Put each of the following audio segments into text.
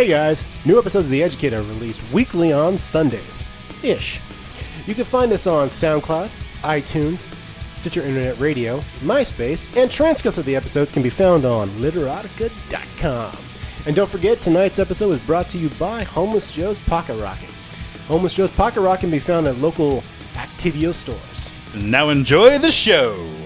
Hey guys, new episodes of The Educator are released weekly on Sundays. Ish. You can find us on SoundCloud, iTunes, Stitcher Internet Radio, MySpace, and transcripts of the episodes can be found on literotica.com. And don't forget, tonight's episode is brought to you by Homeless Joe's Pocket Rocket. Homeless Joe's Pocket Rocket can be found at local Activio stores. Now enjoy the show.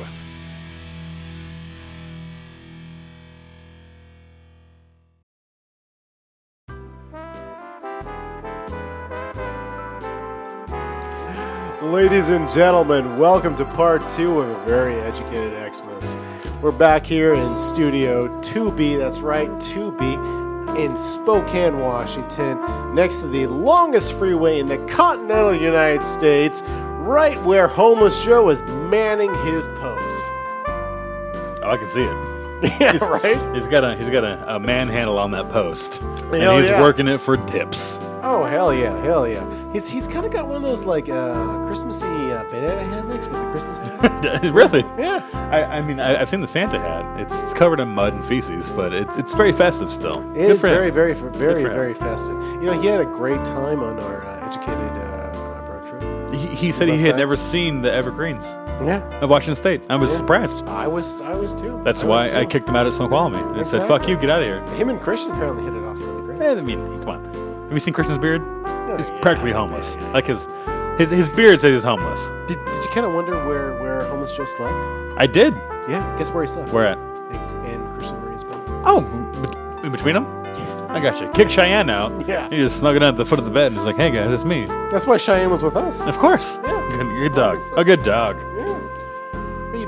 Ladies and gentlemen, welcome to part two of a very educated Xmas. We're back here in Studio 2B, that's right, 2B, in Spokane, Washington, next to the longest freeway in the continental United States, right where Homeless Joe is manning his post. Oh, I can see it. Yeah, right? He's got a he's got a, a manhandle on that post, and he's yeah. working it for tips. Oh, hell yeah, hell yeah. He's, he's kind of got one of those, like, uh, Christmassy uh, banana hammocks with the Christmas really? Yeah. I, I mean, I, I've seen the Santa hat. It's, it's covered in mud and feces, but it's it's very festive still. It is very, very, very, very festive. You know, he had a great time on our uh, educated uh, trip. He, he said he had back. never seen the Evergreens Yeah, of Washington State. I was Yeah. surprised. I was, I was too. That's I why was I kicked him out at Snoqualmie and said, "Fuck you, get out of here." him and Christian apparently hit it off really great. Eh, I mean, come on. Have you seen Christian's beard? Oh, he's yeah, practically yeah, homeless. yeah. Like his his his beard says he's homeless. Did, did you kind of wonder where where homeless Joe slept? I did. Yeah, guess where he slept? Where at? In, in Christian Maria's bed. Oh, in between them? I got you. Kick Cheyenne out. Yeah. He just snuggled at the foot of the bed and was like, hey guys, it's me. That's why Cheyenne was with us. Of course. Yeah. Good, good dog. A good dog. Yeah.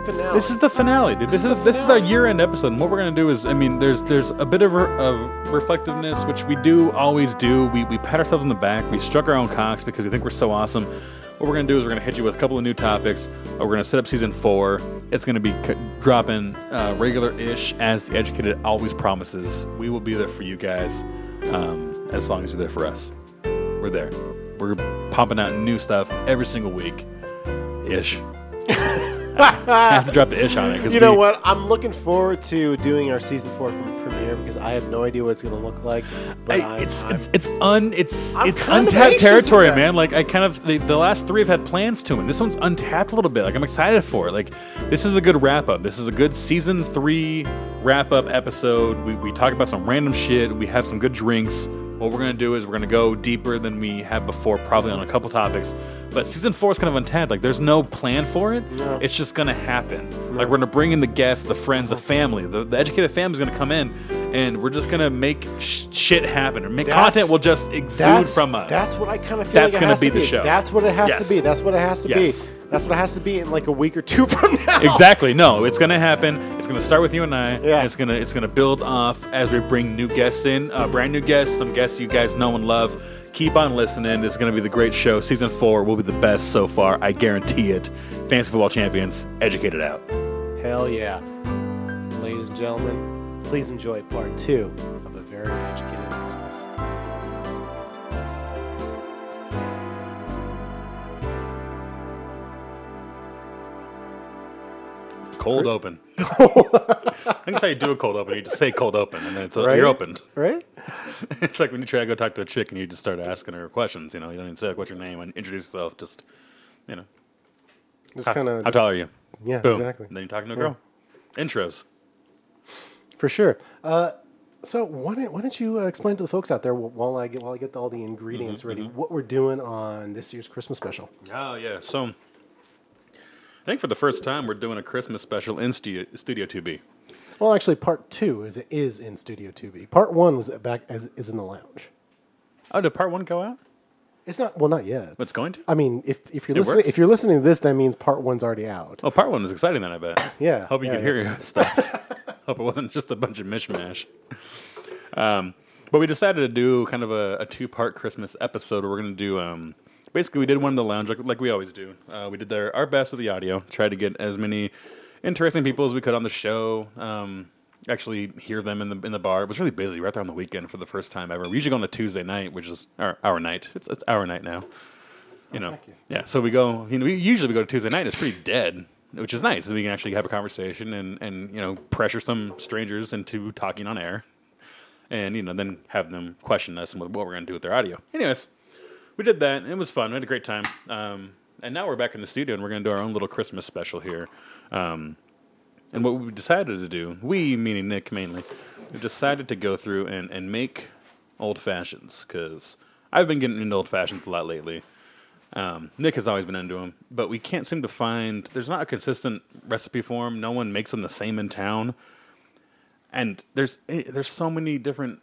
Finale. This is the finale, dude. This, This is is this is our year-end episode. And what we're gonna do is, I mean, there's there's a bit of, of reflectiveness, which we do always do. We we pat ourselves on the back. We struck our own cocks because we think we're so awesome. What we're gonna do is we're gonna hit you with a couple of new topics. Uh, We're gonna set up season four. It's gonna be c- dropping uh, regular-ish as the educated always promises. We will be there for you guys um, as long as you're there for us. We're there. We're pumping out new stuff every single week. Ish. I have to drop the ish on it You know what? I'm looking forward to doing our season four premiere because I have no idea what it's going to look like. But I, I'm- it's I'm- it's it's un it's I'm it's untapped territory, man. Like I kind of the, the last three have had plans to, and this one's untapped a little bit. Like I'm excited for it. Like this is a good wrap up. This is a good season three wrap up episode. We we talk about some random shit. We have some good drinks. What we're gonna do is we're gonna go deeper than we have before, probably on a couple topics. But season four is kind of untapped. Like there's no plan for it. No. It's just gonna happen. Like we're gonna bring in the guests, the friends, the family. The, the educated family's gonna come in, and we're just gonna make sh- shit happen. Or make That's- content will just exude from us. That's what I kind of feel That's like gonna be to the show. That's what it has Yes. to be. That's what it has to Yes. be. That's what it has to be in like a week or two from now. Exactly. No, it's gonna happen. It's gonna start with you and I. Yeah. and It's gonna it's gonna build off as we bring new guests in, uh, brand new guests, some guests you guys know and love. Keep on listening. This is gonna be the great show. Season four will be the best so far. I guarantee it. Fantasy football champions, educated out. Hell yeah. Ladies and gentlemen, please enjoy part two of a very educated Cold open. I think that's how you do a cold open. You just say cold open, and then it's, Right? you're opened. Right? It's like when you try to go talk to a chick and you just start asking her questions. You know, you don't even say like, "What's your name?" and introduce yourself. Just you know, Just kind of how tall are you? Yeah, Boom. exactly. And then you're talking to a girl. Intros. For sure. Uh, so why don't, why don't you uh, explain to the folks out there while I get while I get all the ingredients Mm-hmm, ready what we're doing on this year's Christmas special? Oh yeah. So I think for the first time we're doing a Christmas special in Studio, Studio 2B. Well, actually, part two is is in Studio 2B. Part one was back as is in the lounge. Oh, did part one go out? It's not well, not yet. What's going to? I mean, if if you're It listening works. if you're listening to this, that means part one's already out. Oh, part one was exciting then. I bet. Yeah, Hope you yeah, could hear your stuff. Hope it wasn't just a bunch of mishmash. Um, but we decided to do kind of a, a two-part Christmas episode. We're going to do um, basically we did one in the lounge like, like we always do. Uh, we did their, our best with the audio, tried to get as many interesting people as we could on the show. Um, actually hear them in the in the bar. It was really busy right there on the weekend for the first time ever. We usually go on the Tuesday night, which is our our night. It's it's our night now. You know, thank you. yeah. So we go. You know, we usually we go to Tuesday night. It's pretty dead, which is nice. We can actually have a conversation and and you know pressure some strangers into talking on air. and you know then have them question us and what what we're gonna do with their audio. Anyways, we did that. It was fun. We had a great time. Um, and now we're back in the studio and we're gonna do our own little Christmas special here. Um, and what we decided to do, we meaning Nick mainly, we decided to go through and, and make old fashions because I've been getting into old fashions a lot lately. Um, Nick has always been into them, but we can't seem to find. There's not a consistent recipe for them. No one makes them the same in town, and there's eh, there's so many different.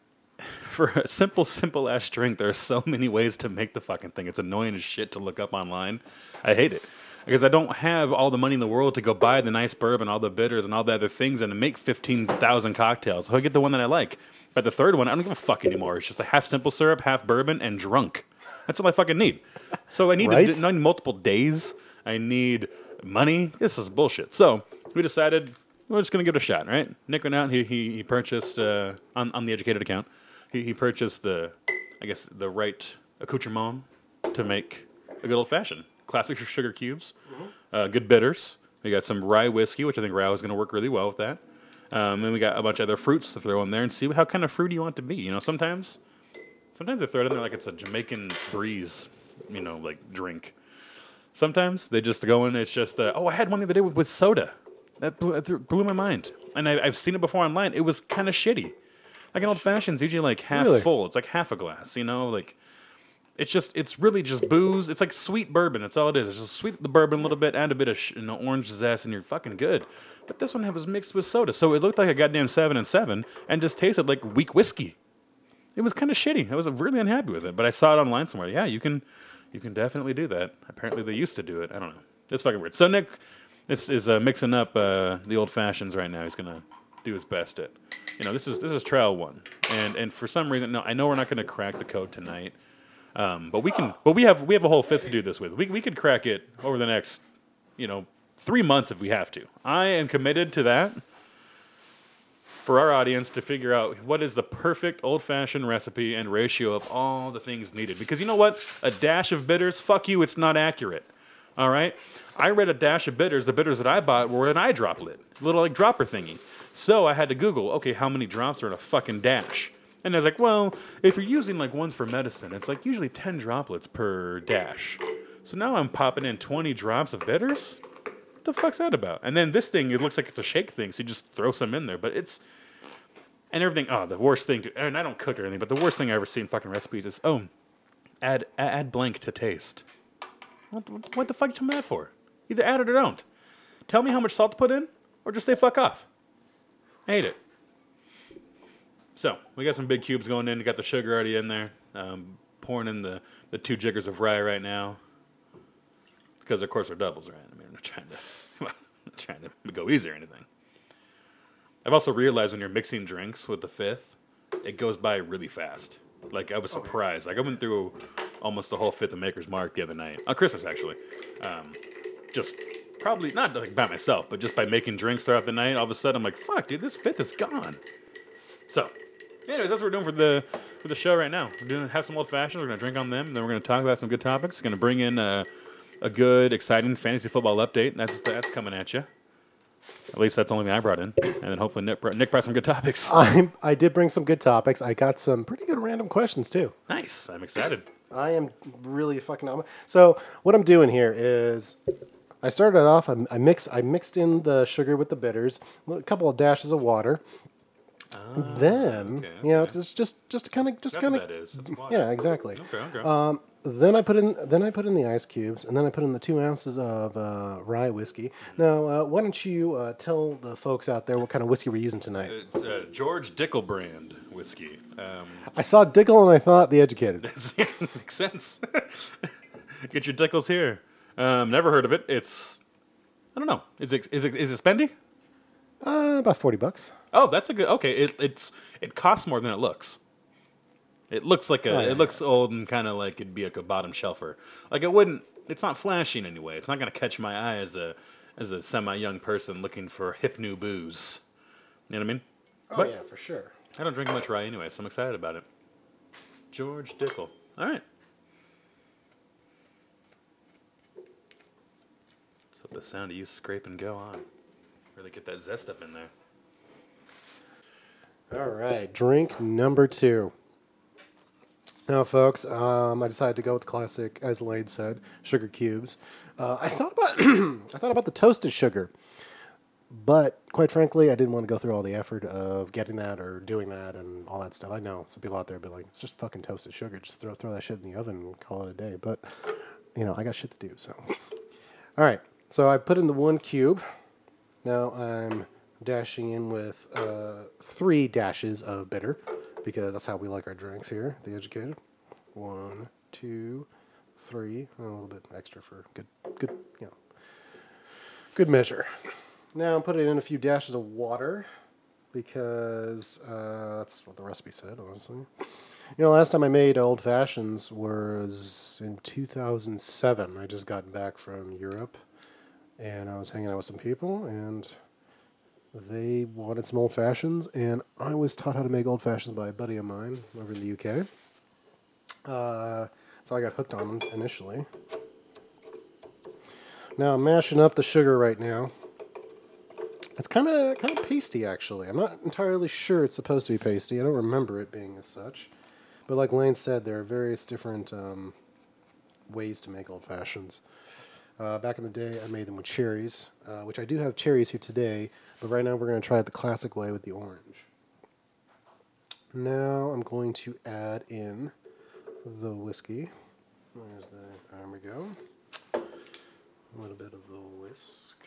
For a simple, simple ass drink, there are so many ways to make the fucking thing. It's annoying as shit to look up online. I hate it because I don't have all the money in the world to go buy the nice bourbon, all the bitters, and all the other things, and to make fifteen thousand cocktails. So I get the one that I like. But the third one, I don't give a fuck anymore. It's just a half simple syrup, half bourbon, and drunk. That's all I fucking need. So I need, Right? to, I need multiple days. I need money. This is bullshit. So we decided we're just gonna give it a shot, right? Nick went out. He he, he purchased uh, on on the educated account. He he purchased the, I guess the right accoutrement to make a good old fashioned classic sugar cubes, uh, good bitters. We got some rye whiskey, which I think rye is gonna work really well with that. Um, and we got a bunch of other fruits to throw in there and see how kind of fruity you want to be. You know, sometimes sometimes they throw it in there like it's a Jamaican breeze, you know, like drink. Sometimes they just go in. It's just uh, oh, I had one the other day with, with soda. That blew, that blew my mind, and I, I've seen it before online. It was kind of shitty. Like an old fashioned, usually like half Really? full. It's like half a glass. You know, like it's just it's really just booze. It's like sweet bourbon. That's all it is. It's just sweet the bourbon a little bit, add a bit of sh- you know, orange zest, and you're fucking good. But this one was mixed with soda, so it looked like a goddamn seven and seven, and just tasted like weak whiskey. It was kind of shitty. I was really unhappy with it, but I saw it online somewhere. Yeah, you can, you can definitely do that. Apparently, they used to do it. I don't know. It's fucking weird. So Nick, this is uh, mixing up uh, the old fashions right now. He's gonna do his best at, you know, this is this is trial one, and and for some reason, no, I know we're not gonna crack the code tonight, um, but we can. But we have we have a whole fifth to do this with. We we could crack it over the next, you know, three months if we have to. I am committed to that for our audience to figure out what is the perfect old fashioned recipe and ratio of all the things needed. Because you know what? A dash of bitters, fuck you, it's not accurate. All right? I read a dash of bitters. The bitters that I bought were an eye droplet, little like dropper thingy. So I had to Google, okay, how many drops are in a fucking dash? And I was like, well, if you're using like ones for medicine, it's like usually 10 droplets per dash. So now I'm popping in 20 drops of bitters? What the fuck's that about? And then this thing, it looks like it's a shake thing, so you just throw some in there, but it's and everything. Oh, the worst thing to and I don't cook or anything, but the worst thing I ever see in fucking recipes is oh, add add blank to taste. What, what, what the fuck are you tell me that for? Either add it or don't. Tell me how much salt to put in, or just say fuck off. I hate it. So we got some big cubes going in. We got the sugar already in there. Um, pouring in the the two jiggers of rye right now. Because of course they're doubles, right? I mean, I'm not trying to, I'm not trying to go easy or anything. I've also realized when you're mixing drinks with the fifth, it goes by really fast. Like I was surprised. Like I went through almost the whole fifth of Maker's Mark the other night on Christmas actually. Um, just probably not like by myself, but just by making drinks throughout the night. All of a sudden, I'm like, "Fuck, dude, this fifth is gone." So, anyways, that's what we're doing for the for the show right now. We're gonna have some old fashions. We're gonna drink on them, and then we're gonna talk about some good topics. We're Gonna bring in uh, a good, exciting fantasy football update. That's that's coming at you. At least that's the only thing I brought in, and then hopefully Nick, brought- Nick brought some good topics. I I did bring some good topics. I got some pretty good random questions too. Nice. I'm excited. I am really fucking. So what I'm doing here is, I started off. I, I mix. I mixed in the sugar with the bitters, a couple of dashes of water. then okay, you know, okay. just just just kind of just kind of that is. It's water. yeah, exactly. Okay. Okay. Um, then I put in then I put in the ice cubes, and then I put in the two ounces of uh, rye whiskey. Now, uh, why don't you uh, tell the folks out there what kind of whiskey we're using tonight? it's uh, George Dickel brand whiskey. Um, I saw Dickel and I thought the educated. it's- makes sense. Get your Dickels here. Um, never heard of it. It's I don't know. Is it is it is it spendy? Uh, about forty bucks. Oh, that's a good. Okay, it it's it costs more than it looks. It looks like a. Oh, yeah. It looks old and kind of like it'd be like a bottom shelfer. Like it wouldn't. It's not flashy in any way. It's not gonna catch my eye as a as a semi young person looking for hip new booze. You know what I mean? Oh But- yeah, for sure. I don't drink much rye anyway, so I'm excited about it. George Dickel. All right. The sound of you scrape and go on. Really get that zest up in there. All right, drink number two. Now, folks, um, I decided to go with the classic, as Lane said, sugar cubes. Uh, I thought about I thought about the toasted sugar, but quite frankly, I didn't want to go through all the effort of getting that or doing that and all that stuff. I know some people out there be like, "It's just fucking toasted sugar. Just throw throw that shit in the oven and call it a day." But you know, I got shit to do. So, all right. So I put in the one cube. Now I'm dashing in with uh, three dashes of bitter because that's how we like our drinks here, the educated. One, two, three, a little bit extra for good, good, you know, good measure. Now I'm putting in a few dashes of water because uh, that's what the recipe said, honestly. You know, last time I made old fashions was in 2007. I just got back from Europe and I was hanging out with some people and they wanted some old fashions, and I was taught how to make old fashions by a buddy of mine over in the UK. Uh, so I got hooked on them initially. Now I'm mashing up the sugar right now. It's kind of kind of pasty actually. I'm not entirely sure it's supposed to be pasty. I don't remember it being as such. But like Lane said, there are various different um, ways to make old fashions. Uh, back in the day, I made them with cherries, uh, which I do have cherries here today, but right now we're going to try it the classic way with the orange. Now I'm going to add in the whiskey. There's the, there we go. A little bit of the whisk.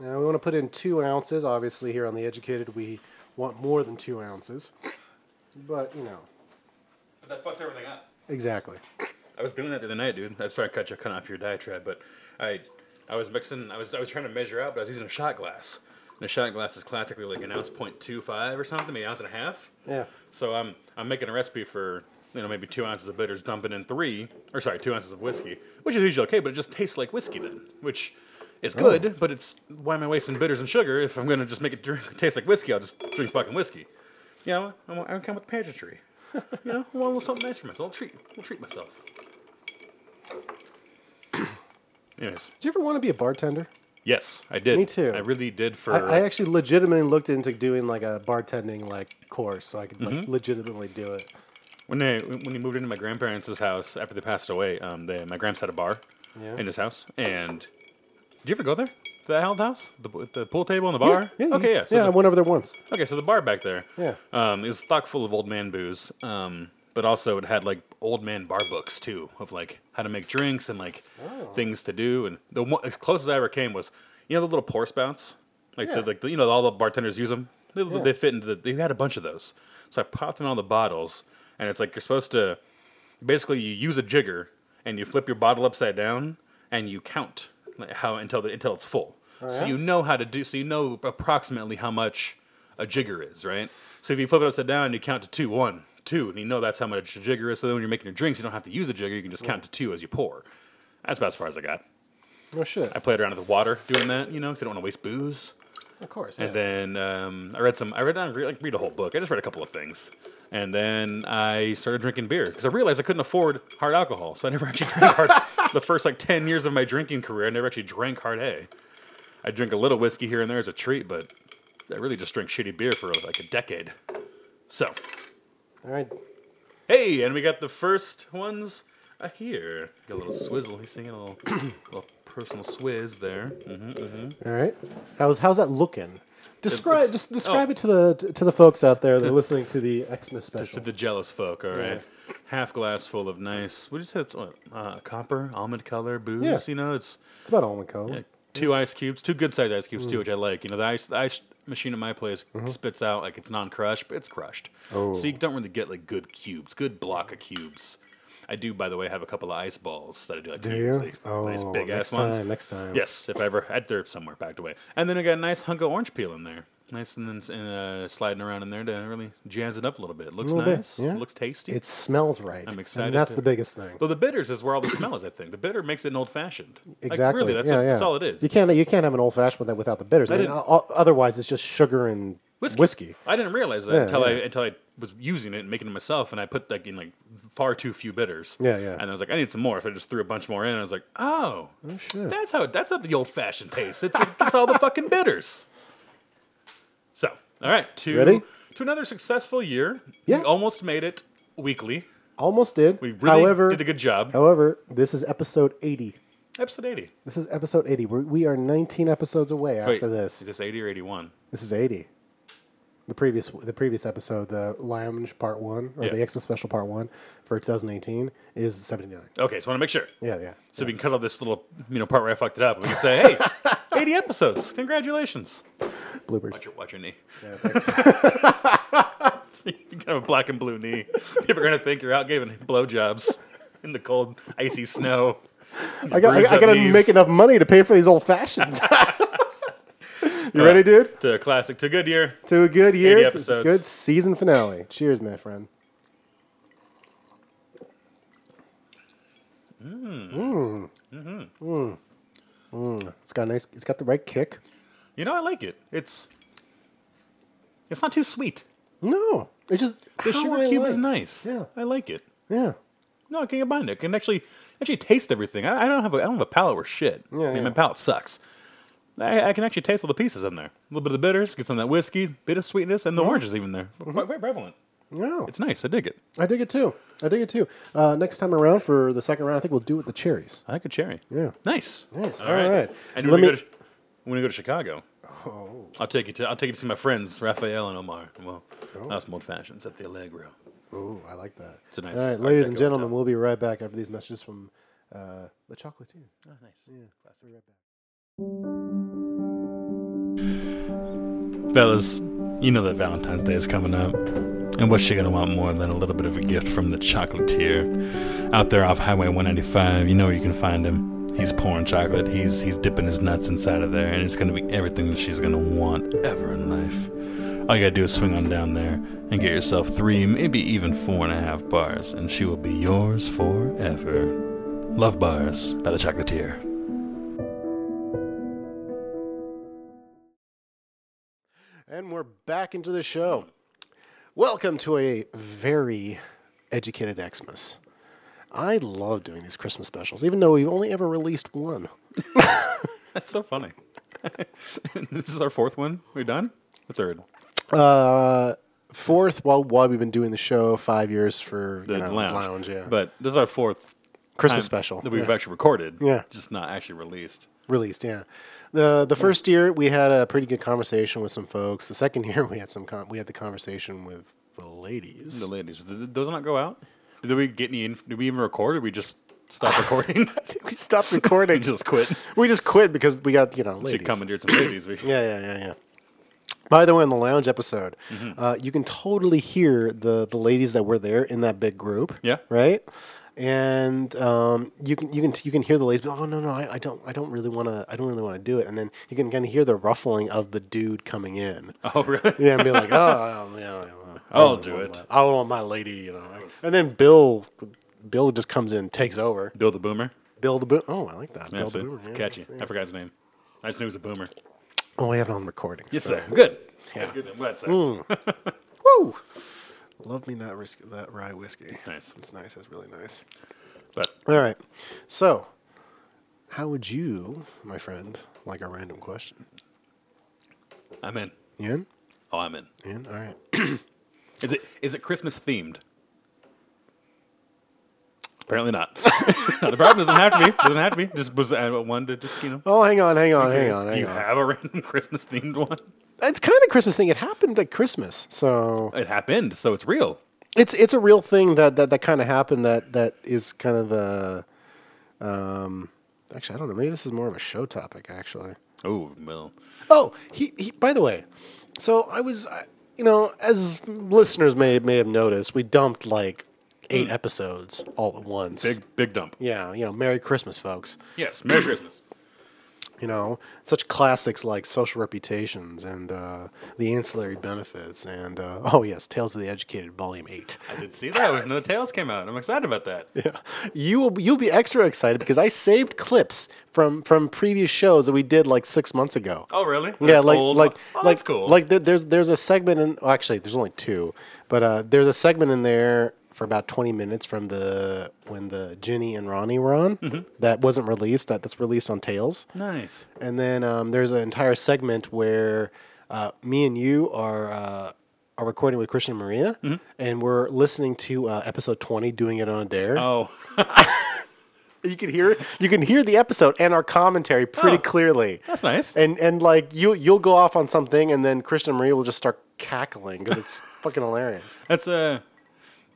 Now we want to put in two ounces. Obviously, here on the educated, we want more than two ounces. But, you know, But that fucks everything up. exactly. I was doing that the other night, dude. I'm sorry, I cut you, cut off your diatribe, but I, I was mixing. I was, I was trying to measure out, but I was using a shot glass. And a shot glass is classically like an ounce point two five or something, maybe an ounce and a half. Yeah. So I'm, I'm making a recipe for, you know, maybe two ounces of bitters, dumping in three, or sorry, two ounces of whiskey, which is usually okay, but it just tastes like whiskey then, which is oh. good. But it's why am I wasting bitters and sugar if I'm gonna just make it drink, taste like whiskey? I'll just drink fucking whiskey. You know, I want, I come with pageantry. you know, I want a little something nice for myself. I'll treat, I'll treat myself. Anyways, Did you ever want to be a bartender? yes, I did. Me too. I really did for. I, I actually legitimately looked into doing like a bartending like course, so I could like Mm-hmm. legitimately do it. When they when he moved into my grandparents' house after they passed away, um, they, my gramps had a bar Yeah. in his house. And did you ever go there? To that old house, the, the pool table and the bar. Yeah, okay, yeah. So yeah, I the, went over there once. okay, so the bar back there. Yeah. Um, it was stock full of old man booze. Um, but also it had like old man bar books too of like how to make drinks and like Oh. things to do. And the one, as closest I ever came was you know the little pour spouts, like Yeah. the like the, you know all the bartenders use them. They, Yeah. they fit into the. They had a bunch of those, so I popped them on the bottles, and it's like you're supposed to basically you use a jigger and you flip your bottle upside down and you count like, how until the, until it's full. Oh, so yeah? you know how to do. So you know approximately how much a jigger is, right? So if you flip it upside down, you count to two, one, two, and you know that's how much a jigger is. So then when you're making your drinks, you don't have to use a jigger. You can just count to two as you pour. That's about as far as I got. Oh shit! I played around with the water doing that, you know, because I don't want to waste booze. Of course. And yeah. then um, I read some. I read didn't like read a whole book. I just read a couple of things, and then I started drinking beer because I realized I couldn't afford hard alcohol. So I never actually drank hard. the first like ten years of my drinking career, I never actually drank hard A. I drink a little whiskey here and there as a treat, but I really just drink shitty beer for like a decade. So All right. hey, and we got the first ones uh, here. Got a little swizzle. He's singing a little, little personal swizz there. hmm All right. How's how's that looking? Describe just describe oh. it to the to the folks out there that are listening to the Xmas special. To the jealous folk, all right. Yeah. Half glass full of nice. What did you say? It's uh, copper, almond color booze. Yeah. You know, it's It's about almond color. yeah, two ice cubes, two good sized ice cubes Mm. too, which I like. You know, the ice the ice machine at my place spits out like it's non crushed, but it's crushed. Mm-hmm. Oh. So you don't really get like good cubes, good block of cubes. I do, by the way, have a couple of ice balls that I do like to Do use. you? They- Oh, nice big next ass ones. time. Next time. Yes, if I ever had there somewhere packed away. And then I got a nice hunk of orange peel in there. Nice and then uh, sliding around in there to really jazz it up a little bit. Looks little bit, nice. yeah. Looks tasty. It smells right. I'm excited And that's to- the biggest thing. Well, the bitters is where all the smell is. I think the bitter makes it an old fashioned. Exactly. Like, really, that's, yeah, what- yeah. that's all it is. You can't you can't have an old fashioned without the bitters. I mean, didn't- otherwise, it's just sugar and Whiskey. whiskey. I didn't realize that Yeah, until I until I was using it and making it myself, and I put like in like far too few bitters. Yeah, yeah. And I was like, I need some more, so I just threw a bunch more in. And I was like, oh, Oh shit! that's how that's how the old fashioned tastes. It's it's all the fucking bitters. All right, two Ready? to another successful year. Yeah. We almost made it weekly. Almost did. We really however, did a good job. however, this is episode 80. Episode 80. This is episode 80. We're, we are 19 episodes away after Wait, this. Is this 80 or 81? This is 80. The previous the previous episode, the Lounge Part 1, or Yeah. the Xmas Special Part 1 for 2018 is 79. Okay, so I want to make sure. Yeah, yeah. So we can cut off this little, you know, part where I fucked it up. We can say, hey, 80 episodes. Congratulations. Bloopers. Watch your, watch your knee. Yeah, thanks. you got a black and blue knee. People are going to think you're out giving blowjobs in the cold, icy snow. I got, I, I got to make enough money to pay for these old fashions. you ready, dude? To a classic, to a good year. To a good year, 80 to a episodes. good season finale. Cheers, my friend. Mm. Mm. Mm. It's got a nice. It's got the right kick. You know, I like it. It's it's not too sweet. No, it's just The sugar I cube like. is nice. Yeah. I like it. Yeah, No, I can get behind it. I can actually actually taste everything. I, I don't have a I don't have a palate where shit. Yeah, I mean, yeah. my palate sucks. I, I can actually taste all the pieces in there. A little bit of the bitters, get some of that whiskey, bit of sweetness, and the Mm-hmm. orange is even there. Quite, quite prevalent. No, It's nice. I dig it. I dig it too. I dig it too. Uh, next time around for the second round, I think we'll do it with the cherries. I like a cherry. Yeah. Nice. Nice. All right. And Let when we, me- go to, when we go to Chicago, Oh. I'll take you to I'll take you to see my friends Raphael and Omar. Well, Oh. have some old fashions at the Allegro. Oh, I like that. It's a nice All right, ladies and gentlemen, we'll be right back after these messages from uh, the chocolatier. Oh, nice. Yeah, we'll be right back. Fellas, you know that Valentine's Day is coming up. And what's she gonna want more than a little bit of a gift from the chocolatier? Out there off Highway 195, you know where you can find him. He's pouring chocolate. He's he's dipping his nuts inside of there, and it's gonna be everything that she's gonna want ever in life. All you gotta do is swing on down there and get yourself three, maybe even four and a half bars, and she will be yours forever. Love Bars by the Chocolatier. And we're back into the show. Welcome to a very educated Xmas. I love doing these Christmas specials, even though we've only ever released one. That's so funny. this is our fourth one. We done? The third. Uh, fourth, while while we've been doing the show, five years for The, you know, lounge. yeah, But this is our fourth Christmas time special that we've yeah. actually recorded. Yeah. Just not actually released. released. Yeah, the the first year we had a pretty good conversation with some folks. The second year we had some con- we had the conversation with the ladies. The ladies. Did those not go out? Did we get any? In, did we even record? Or did we just stop recording? we stopped we recording. just quit. we just quit because we got you know ladies. She commandeered some ladies. Yeah, yeah, yeah, yeah. By the way, in the lounge episode, Mm-hmm. uh, you can totally hear the the ladies that were there in that big group. Yeah. Right. And um, you can you can you can hear the ladies. Be, oh no no I, I don't I don't really want to I don't really want to do it. And then you can kind of hear the ruffling of the dude coming in. Oh really? Yeah, and be like, oh, yeah, I'll do it. I don't want my lady, you know. And then Bill, Bill just comes in, takes over. Bill the Boomer. Bill the Boom. Oh, I like that. Yeah, Bill the Boomer. it's catchy. I forgot his name. I just knew he was a boomer. Oh, we have it on recording. Yes, so- there. Good. Yeah. Good. I'm glad to say. Woo! Love me that whiskey, that rye whiskey. It's nice. It's nice. It's really nice. But All right. So, how would you, my friend, like a random question? I'm in. You in? Oh, I'm in. In? All right. Is it is it Christmas themed? Apparently not. no, the problem doesn't have to be. Doesn't have to be. Just was I wanted to just you know. Oh, hang on, hang on, hang on, Do you on. have a random Christmas themed one? It's kind of a Christmas thing. It happened at Christmas, so It happened, so it's real. it's it's a real thing that that, that kind of happened. That that is kind of a. Um, actually, I don't know. Maybe this is more of a show topic. Actually. Oh well. Oh, he, he by the way, so I was, I- you know, as listeners may may have noticed, we dumped like eight episodes all at once. Big big dump. Yeah, you know, Merry Christmas, folks. Yes. Merry Christmas. You know, such classics like Social Reputations and uh, The Ancillary Benefits and uh, oh yes, Tales of the Educated, Volume Eight. I did see that when the Tales came out. I'm excited about that. Yeah, you will you'll be extra excited because I saved clips from from previous shows that we did like six months ago. Oh really? Yeah, They're like old. like oh, like that's cool. Like there, there's there's a segment in well, actually there's only two, but uh, there's a segment in there for about 20 minutes from the when the Ginny and Ronnie were on Mm-hmm. that wasn't released that that's released on Tales, nice. and then um, there's an entire segment where uh, me and you are uh, are recording with Christian and Maria, and we're listening to uh, episode twenty, doing it on a dare. Oh, You can hear you can hear the episode and our commentary pretty Oh. clearly. that's nice. And and like you you'll go off on something, and then Christian and Maria will just start cackling because it's fucking hilarious. That's a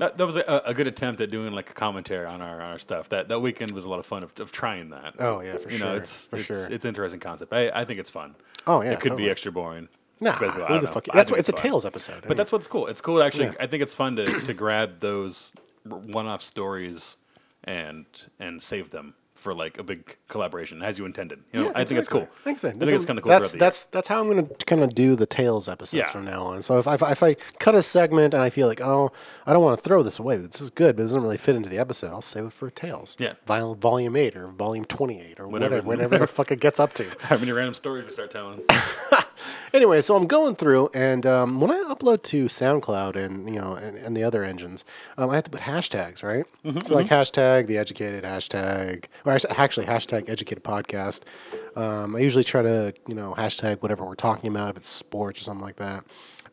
that, that was a, a good attempt at doing like a commentary on our, our stuff. That that weekend was a lot of fun of, of trying that. Oh yeah, for you sure. know, it's for it's, sure. it's interesting concept. I, I think it's fun. Oh, yeah, it could totally. be extra boring. nah, But I who the fuck? That's what it's a. Tales episode. I But mean, that's what's cool. It's cool to actually. Yeah. I think it's fun to, to grab those one-off stories and and save them for like a big collaboration as you intended. You know, Yeah, I think it's cool. exactly. Thanks, I think it's kind of cool. That's throughout the year. that's that's how I'm gonna kind of do the Tales episodes Yeah. from now on. So if I, if I if I cut a segment and I feel like oh I don't want to throw this away, this is good, but it doesn't really fit into the episode, I'll save it for Tales. Yeah. Vol- volume eight or volume twenty eight or Whatever. whatever whatever the fuck it gets up to. How many random stories we start telling? Anyway, so I'm going through, and um, when I upload to SoundCloud and you know and, and the other engines, um, I have to put hashtags, right? so like hashtag the educated hashtag, or actually hashtag educated podcast. Um, I usually try to you know hashtag whatever we're talking about, if it's sports or something like that.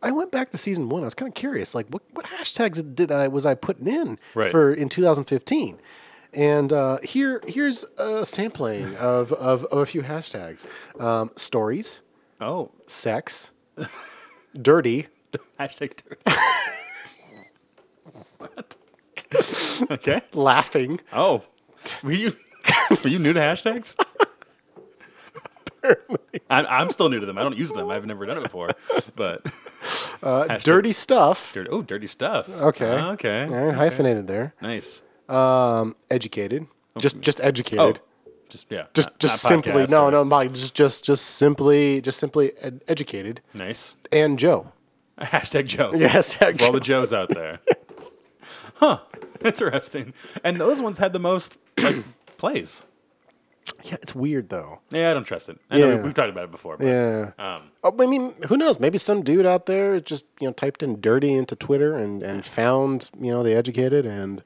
I went back to season one. I was kind of curious, like what, what hashtags did I was I putting in Right. for in 2015? And uh, here here's a sampling of, of, of a few hashtags: um, stories, Oh, sex, dirty, hashtag. dirty. what? okay. laughing, Oh, were you were you new to hashtags? I'm, I'm still new to them. I don't use them. I've never done it before. But uh, Hashtag- dirty stuff. dirty, oh, dirty stuff. Okay. Okay. All right, hyphenated there. Nice. Um, educated. Just just Oh, educated. Just yeah. just not- just not simply podcast, no no Mike, just just just simply just simply ed- educated. Nice. And Joe. Hashtag Joe. Yes. For all the Joes out there. Huh. Interesting. And those ones had the most like plays. yeah, it's weird though. Yeah, I don't trust it. I know Yeah. we- we've talked about it before. But, Yeah. Um, Oh, I mean, who knows? Maybe some dude out there just you know typed in "dirty" into Twitter and, and found you know the educated and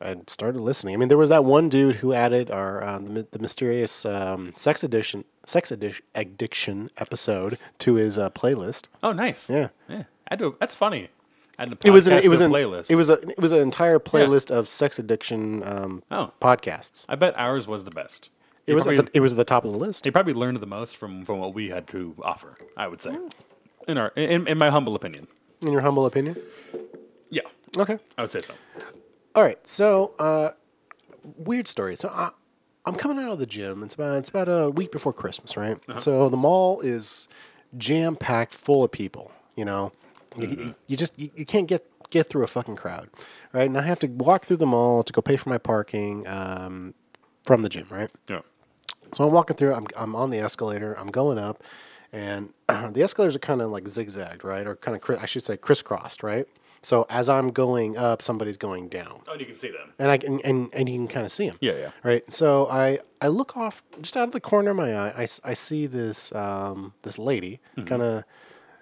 and started listening. I mean, there was that one dude who added our uh, the, the mysterious um, sex addiction sex addic- addiction episode to his uh, playlist. oh, nice. Yeah. Yeah. I do. That's funny. It was an, it was a playlist. It was a it was an entire playlist of sex addiction um, Oh. podcasts. I bet ours was the best. It was probably, at the, it was at the top of the list. he probably learned the most from, from what we had to offer. I would say, in our in, in my humble opinion. In your humble opinion. Yeah, Okay. I would say so. All right, so uh, weird story. So I, I'm coming out of the gym. It's about it's about a week before Christmas, right? So the mall is jam packed, full of people. You know, you, you, you just you, you can't get get through a fucking crowd, right? And I have to walk through the mall to go pay for my parking um, from the gym, right? Yeah. So I'm walking through. I'm I'm on the escalator. I'm going up, and the escalators are kind of like zigzagged, right? Or kind of I should say crisscrossed, right? So as I'm going up, somebody's going down Oh, and you can see them. and I can and, and you can kind of see them. Yeah, yeah. Right. So I I look off just out of the corner of my eye. I, I see this um, this lady Mm-hmm. kind of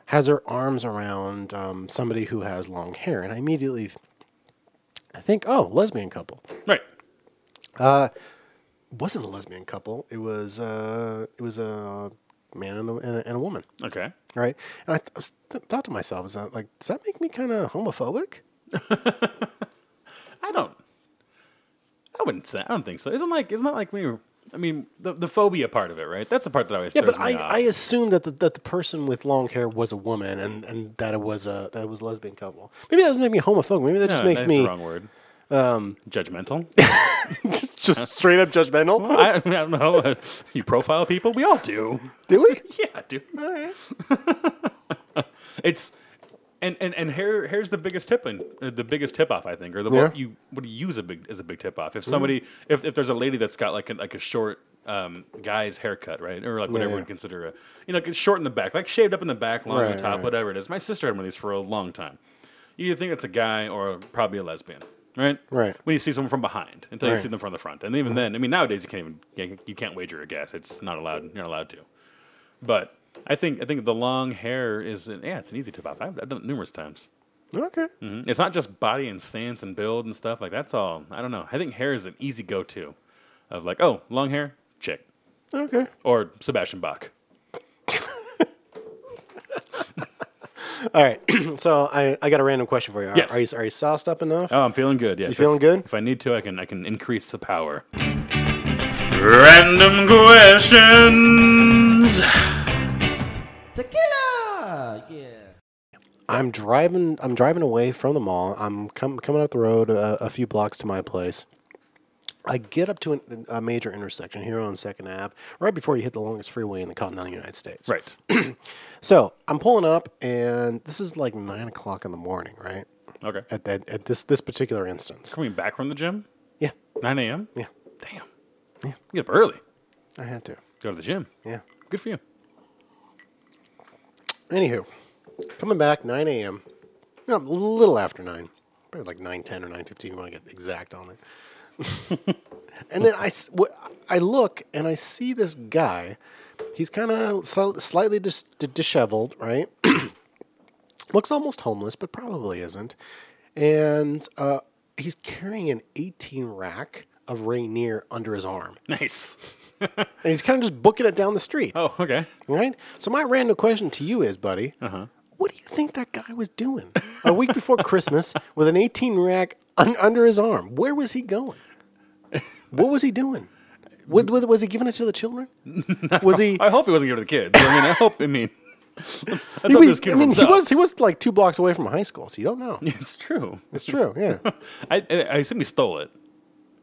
has her arms around um, somebody who has long hair, and I immediately I think, oh, lesbian couple. Right. Uh, wasn't a lesbian couple. It was uh, it was a man and a, and a, and a woman. Okay. Right. And I, th- I was th- thought to myself, is that like does that make me kind of homophobic? I don't. I wouldn't say. I don't think so. Isn't like. Isn't that like when you. I mean, the the phobia part of it, right? That's the part that I always Yeah, but I, off. I assumed that the, that the person with long hair was a woman and, and that it was a that it was a lesbian couple. Maybe that doesn't make me homophobic. Maybe that No, just makes that's me the wrong word. Um, Judgmental. just, just straight up judgmental. I, I don't know. You profile people. We all do. Do we? Yeah, dude. All right. It's and and and here here's the biggest tip in uh, the biggest tip off I think or the what Yeah. Mm-hmm. you what do you use a big as a big tip off if somebody if, if there's a lady that's got like a, like a short um, guy's haircut right or like whatever yeah. we'd consider a you know like it's short in the back like shaved up in the back long on the top right. whatever it is my sister had one of these for a long time you either think it's a guy or probably a lesbian right Right. when you see someone from behind until you Right. see them from the front and even then I mean nowadays you can't even you can't wager a guess it's not allowed you're not allowed to but I think I think the long hair is an, yeah, it's an easy tip off. I've, I've done it numerous times. Okay. Mhm. It's not just body and stance and build and stuff like that's all. I don't know. I think hair is an easy go to, of like oh long hair chick Okay. or Sebastian Bach. All right. so I, I got a random question for you. Are- Yes. Are, you are you sauced up enough? Oh, I'm feeling good. Yes. You feeling if, good? If I need to, I can I can increase the power. Random questions. Tequila! Yeah. I'm driving. I'm driving away from the mall. I'm com- coming up the road a, a few blocks to my place. I get up to an, a major intersection here on Second Ave, right before you hit the longest freeway in the continental United States. Right. So I'm pulling up, and this is like nine o'clock in the morning, right? Okay. At that at this this particular instance. Coming back from the gym, Yeah, 9 a.m. yeah, Damn. Yeah. You get up early. I had to. Go to the gym. Yeah. Good for you. Anywho, coming back 9 a.m. No, a little after nine, probably like 9:10 or 9:15. You want to get exact on it. and then I, I look and I see this guy. He's kind of slightly dis- disheveled, right? Looks almost homeless, but probably isn't. And uh, he's carrying an 18 rack of Rainier under his arm, Nice. and he's kind of just booking it down the street. Oh, okay. Right? So my random question to you is, buddy, Uh-huh. what do you think that guy was doing a week before Christmas with an 18 rack un- under his arm? Where was he going? What was he doing? What, was, was he giving it to the children? Was he? I hope he wasn't giving it to the kids. I mean, I hope. I mean, let's, let's he was was- I mean, he was he was like two blocks away from high school, so you don't know. It's true. It's true. Yeah. I, I, I assume he stole it.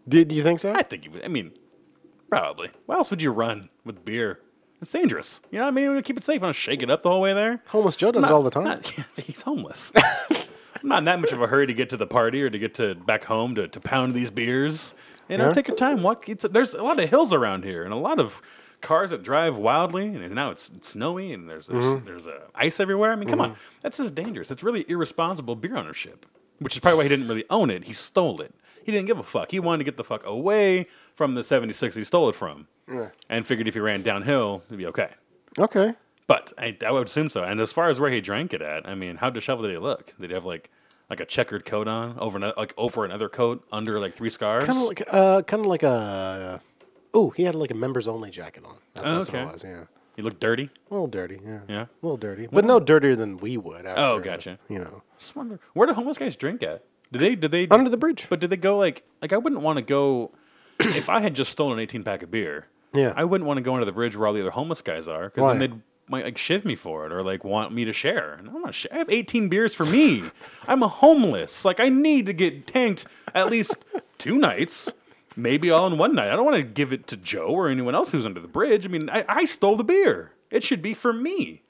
Did do you think so? I think he would. I mean, probably. Why else would you run with beer? It's dangerous. You know what I mean? Wanna keep it safe. Want to shake it up the whole way there? Homeless Joe does it all the time. not- he's homeless. I'm not in that much of a hurry to get to the party or to get to back home to, to pound these beers. You know, Yeah. take your time. Walk. It's, there's a lot of hills around here and a lot of cars that drive wildly. And now it's, it's snowy and there's there's, Mm-hmm. there's uh, ice everywhere. I mean, come on, that's just dangerous. It's really irresponsible beer ownership, which is probably why he didn't really own it. He stole it. He didn't give a fuck. He wanted to get the fuck away from the 76 he stole it from, and figured if he ran downhill, it'd be okay. okay. But I, I would assume so. And as far as where he drank it at, I mean, how disheveled did he look? Did he have like like a checkered coat on over like over another coat under like three scarves? Kind of like uh, kind of like a. Oh, he had like a members only jacket on. That's, Oh, that's okay. what it was. Yeah. he looked dirty. A little dirty. Yeah. Yeah. A little dirty, but no dirtier than we would. After, Oh, gotcha. You know, Just wonder where do homeless guys drink at? Did they did they under the bridge. But did they go like like I wouldn't want to go if I had just stolen an 18 pack of beer. Yeah. I wouldn't want to go under the bridge where all the other homeless guys are because then they'd might like shiv me for it or like want me to share. And I don't want to share. I have 18 beers for me. I'm a homeless. Like I need to get tanked at least two nights. Maybe all in one night. I don't want to give it to Joe or anyone else who's under the bridge. I mean, I, I stole the beer. It should be for me.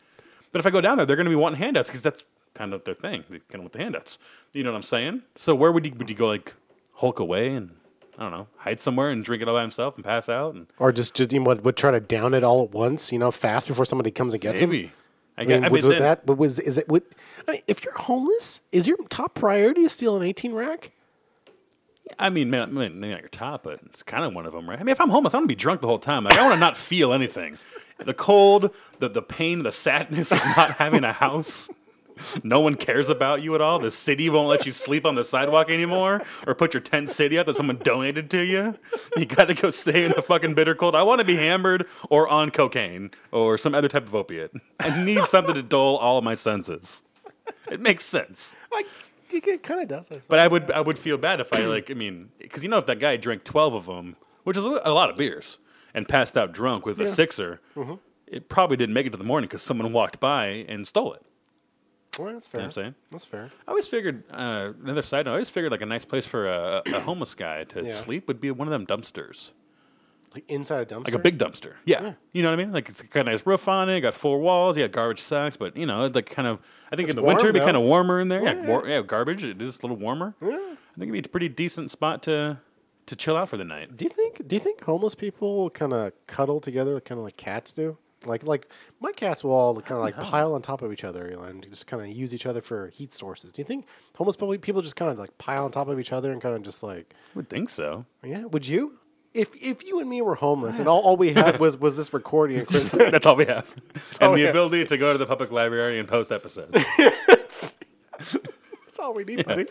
But if I go down there, they're going to be wanting handouts because that's kind of their thing. They kind of want the handouts. You know what I'm saying? So where would you would you go like hulk away and I don't know hide somewhere and drink it all by himself and pass out and Or just just you know, would, would try to down it all at once, you know, fast before somebody comes and gets him. maybe. I, I guess, mean, I mean, with that, but was is it? Would, I mean, if you're homeless, is your top priority to steal an 18 rack? I mean, maybe not your top, but it's kind of one of them, right? I mean, if I'm homeless, I'm gonna be drunk the whole time. Like, I want to not feel anything. The cold, the the pain, the sadness of not having a house. No one cares about you at all. The city won't let you sleep on the sidewalk anymore, or put your tent city up that someone donated to you. You got to go stay in the fucking bitter cold. I want to be hammered or on cocaine or some other type of opiate. I need something to dull all of my senses. It makes sense. Like, it kind of does. I. But I would I would feel bad if I like I mean because you know if that guy drank twelve of them, which is a lot of beers, and passed out drunk with a sixer, Mm-hmm. it probably didn't make it to the morning because someone walked by and stole it. Well, that's fair. You know what I'm saying? That's fair. I always figured uh, another side note. I always figured like a nice place for a, a homeless guy to Yeah. sleep would be one of them dumpsters, Like inside a dumpster. like a big dumpster. Yeah. you know what I mean. Like it's got a nice roof on it, got four walls, yeah, garbage sacks, but you know, like kind of. I think in the warm, winter it'd be though. kind of warmer in there. Yeah, Yeah. war- yeah, garbage. It is a little warmer. Yeah. I think it'd be a pretty decent spot to to chill out for the night. Do you think? Do you think homeless people kind of cuddle together, kind of like cats do? Like, like my cats will all kind of like pile on top of each other and just kind of use each other for heat sources. Do you think homeless people just kind of like pile on top of each other and kind of just like, I would think so. yeah? Would you? If if you and me were homeless and ah. all, all we had was was this recording and Chris, That's all we have. all and we the have. ability to go to the public library and post episodes that's all we need, buddy.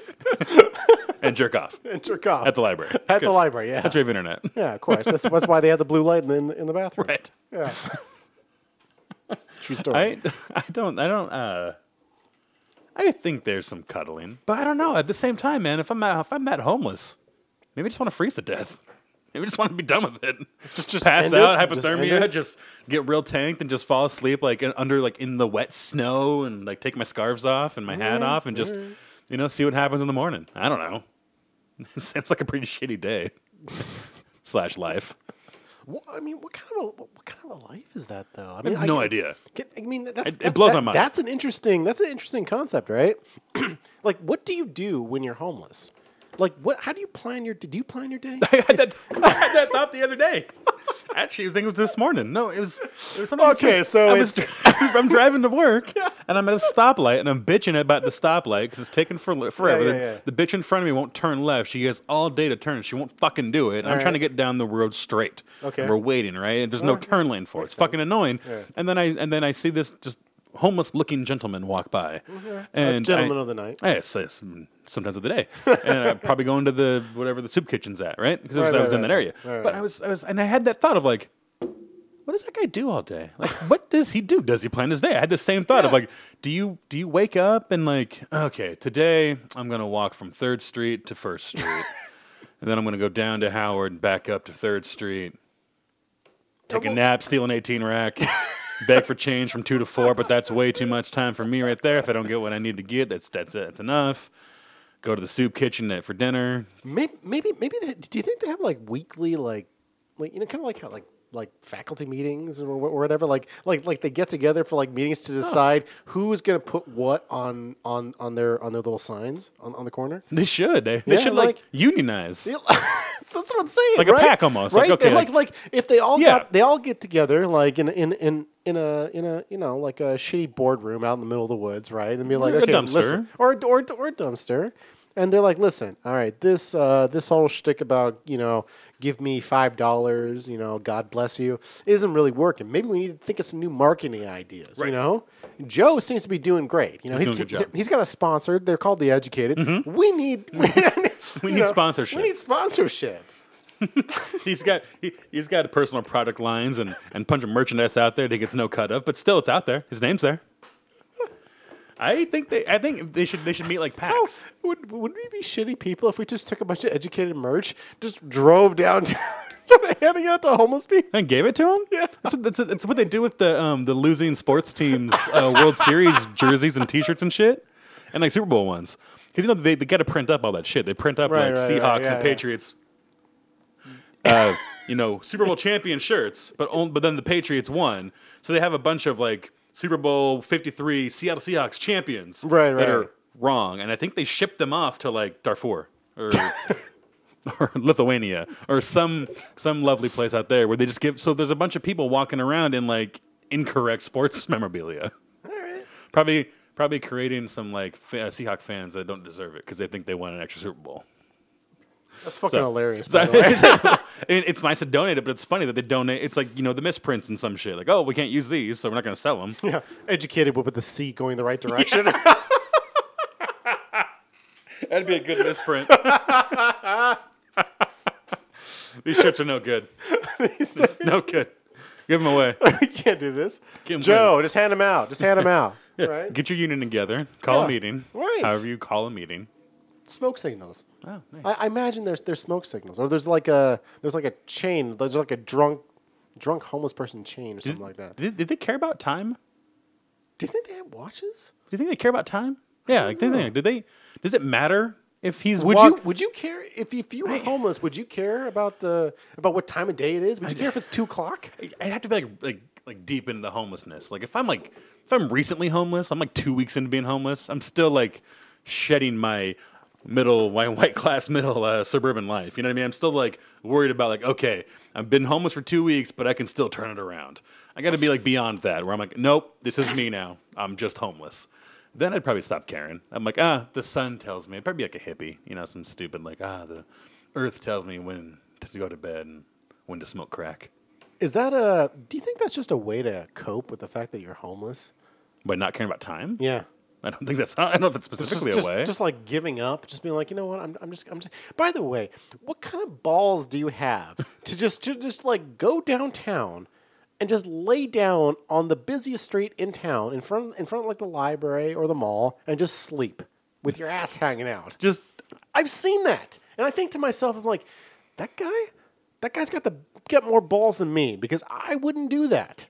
and jerk off And jerk off at the library. At the 'Cause library, yeah. That's we have internet. Yeah, of course. That's, that's why they have the blue light in the, in the, in the bathroom. right. Yeah. True story. I I don't I don't uh I think there's some cuddling, but I don't know. At the same time, man, if I'm that, if I'm that homeless, maybe I just want to freeze to death. Maybe I just want to be done with it. Just just pass out, it? Hypothermia, it? just, get real tanked and just fall asleep like under like in the wet snow and like take my scarves off and my hat off and just you know see what happens in the morning. I don't know. It sounds like a pretty shitty day slash life. What, I mean, what kind of a what kind of a life is that though? I I mean, have no I, idea. Can- I mean, that's, It- it that- blows that- my mind. That's an interesting. That's an interesting concept, right? like, what do you do when you're homeless? Like, what? How do you plan your? Did you plan your day? I had that, I had that thought the other day. Actually, I think it was this morning. No, it was. It was something. Okay, so I was, I'm driving to work, and I'm at a stoplight, and I'm bitching about the stoplight because it's taking for, forever. Yeah, The- yeah, yeah. The bitch in front of me won't turn left. She has all day to turn. She won't fucking do it. I'm All trying to get down the road straight. Okay. And we're waiting, right? And there's no turn lane for it. It's fucking annoying. And then I and then I see this just homeless looking gentleman walk by. And gentleman I- of the night. Yes, yes, sometimes of the day, and I'm probably going to the whatever the soup kitchen's at, right? Because I was, Right, I was right, in that area. right, but I was, I was, and I had that thought of like, what does that guy do all day? Like, what does he do? Does he plan his day? I had the same thought of like, do you do you wake up and like, okay, today I'm gonna walk from Third Street to First Street, and then I'm gonna go down to Howard and back up to Third Street, take a nap, steal an 18 rack. Beg for change from two to four, but that's way too much time for me right there. If I don't get what I need to get, that's that's it. That's enough. Go to the soup kitchen for dinner. Maybe, maybe, maybe. They, do you think they have like weekly, like, like you know, kind of like how like like faculty meetings or, whatever? Like, like, like they get together for like meetings to decide who's going to put what on on on their on their little signs on, on the corner. They should. They, they Yeah, should like, like- unionize. That's what I'm saying. like a pack almost, like, Right? okay, like, like if they all Yeah. got they all get together like in in in in a in a you know like a shitty boardroom out in the middle of the woods, right? And be like, Or a okay, dumpster. listen, or or or a dumpster. And they're like, listen, all right, this uh, this whole shtick about you know, give me five dollars, you know, God bless you, isn't really working. Maybe we need to think of some new marketing ideas. You know, Joe seems to be doing great. You know, He's doing a good job. he's got a sponsor. They're called the Educated. We need we, We need sponsorship. We need sponsorship. he's got he, he's got personal product lines and and punch of merchandise out there that he gets no cut of, but still it's out there. His name's there. I think they I think they should they should meet like packs. Would would we be shitty people if we just took a bunch of educated merch, just drove downtown, started handing out to homeless people? And gave it to them? Yeah. that's what, that's, that's what they do with the um the losing sports teams uh, World Series jerseys and T-shirts and shit, and like Super Bowl ones. Because you know they, they got to print up all that shit. They print up Right, like right, right, Seahawks yeah, and yeah. Patriots. Uh, you know Super Bowl champion shirts, but on, but then the Patriots won, so they have a bunch of like Super Bowl Fifty Three Seattle Seahawks champions Right, that right. are wrong, and I think they shipped them off to like Darfur or. or Lithuania or some some lovely place out there where they just give so there's a bunch of people walking around in like incorrect sports memorabilia. All right. Probably probably creating some like fa- Seahawk fans that don't deserve it because they think they won an extra Super Bowl. That's fucking So- hilarious. So- By the way. it- it's nice to donate it, but it's funny that they donate. It's like you know the misprints and some shit. Like oh we can't use these, so we're not going to sell them. yeah, educated but with the C going the right direction. That'd be a good misprint. These shirts are no good. no good. Give them away. we can't do this. Give 'em Joe, just hand them out. Just hand them out. Right. Get your union together. Call Yeah. a meeting. Right. However you call a meeting. Smoke signals. Oh, nice. I, I imagine there's there's smoke signals, or there's like a there's like a chain. There's like a drunk drunk homeless person chain or something like that. did, did they care about time? Do you think they have watches? Do you think they care about time? Yeah. Like, did, they, did they? Does it matter if he's Would walk- you would you care if if you were homeless? Would you care about the about what time of day it is? Would you care if it's two o'clock? I'd have to be like like like deep into the homelessness. Like if I'm like if I'm recently homeless, I'm like two weeks into being homeless. I'm still like shedding my middle white white class middle uh, suburban life. You know what I mean? I'm still like worried about like okay, I've been homeless for two weeks, but I can still turn it around. I got to be like beyond that, where I'm like, nope, this is me now. I'm just homeless. Then I'd probably stop caring. I'm like, ah, the sun tells me. I'd probably be like a hippie, you know, some stupid like, ah, the earth tells me when to go to bed and when to smoke crack. Is that a? Do you think that's just a way to cope with the fact that you're homeless? By not caring about time? Yeah. I don't think that's. I don't know if it's specifically just, a way. just like giving up, just being like, you know what, I'm, I'm just, I'm just. By the way, what kind of balls do you have to just, to just like go downtown and just lay down on the busiest street in town, in front in front of like the library or the mall, and just sleep with your ass hanging out. Just I've seen that, and I think to myself, I'm like, that guy, that guy's got the got more balls than me because I wouldn't do that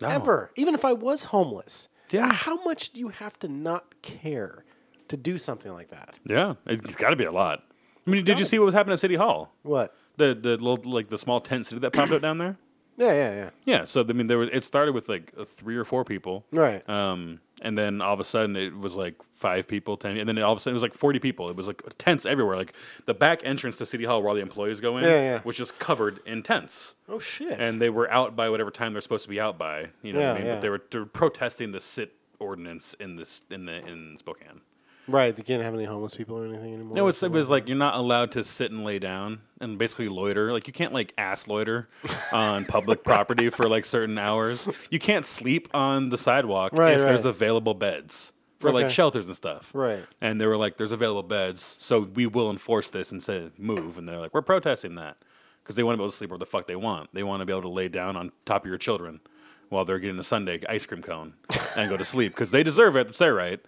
no. ever, even if I was homeless. Yeah. How much do you have to not care to do something like that? Yeah, it's got to be a lot. I mean, did you see what was happening at City Hall? What? The the little like the small tent city that popped up down there. Yeah, yeah, yeah. Yeah, so I mean, there was it started with like uh, three or four people, Right. Um, and then all of a sudden it was like five people, ten, and then all of a sudden it was like forty people. It was like tents everywhere. Like the back entrance to City Hall, where all the employees go in, Yeah, yeah. was just covered in tents. oh shit. and they were out by whatever time they're supposed to be out by. You know what I mean? yeah. But they were, they were protesting the sit ordinance in this in the in Spokane. Right. They can't have any homeless people or anything anymore. No, it's, it was like you're not allowed to sit and lay down and basically loiter. Like you can't like ass loiter on public property for like certain hours. You can't sleep on the sidewalk Right, if there's available beds for like shelters and stuff. Right. And they were like, "There's available beds, so we will enforce this and say move." And they're like, "We're protesting that because they want to be able to sleep where the fuck they want. They want to be able to lay down on top of your children while they're getting a Sunday ice cream cone and go to sleep because they deserve it. That's their right."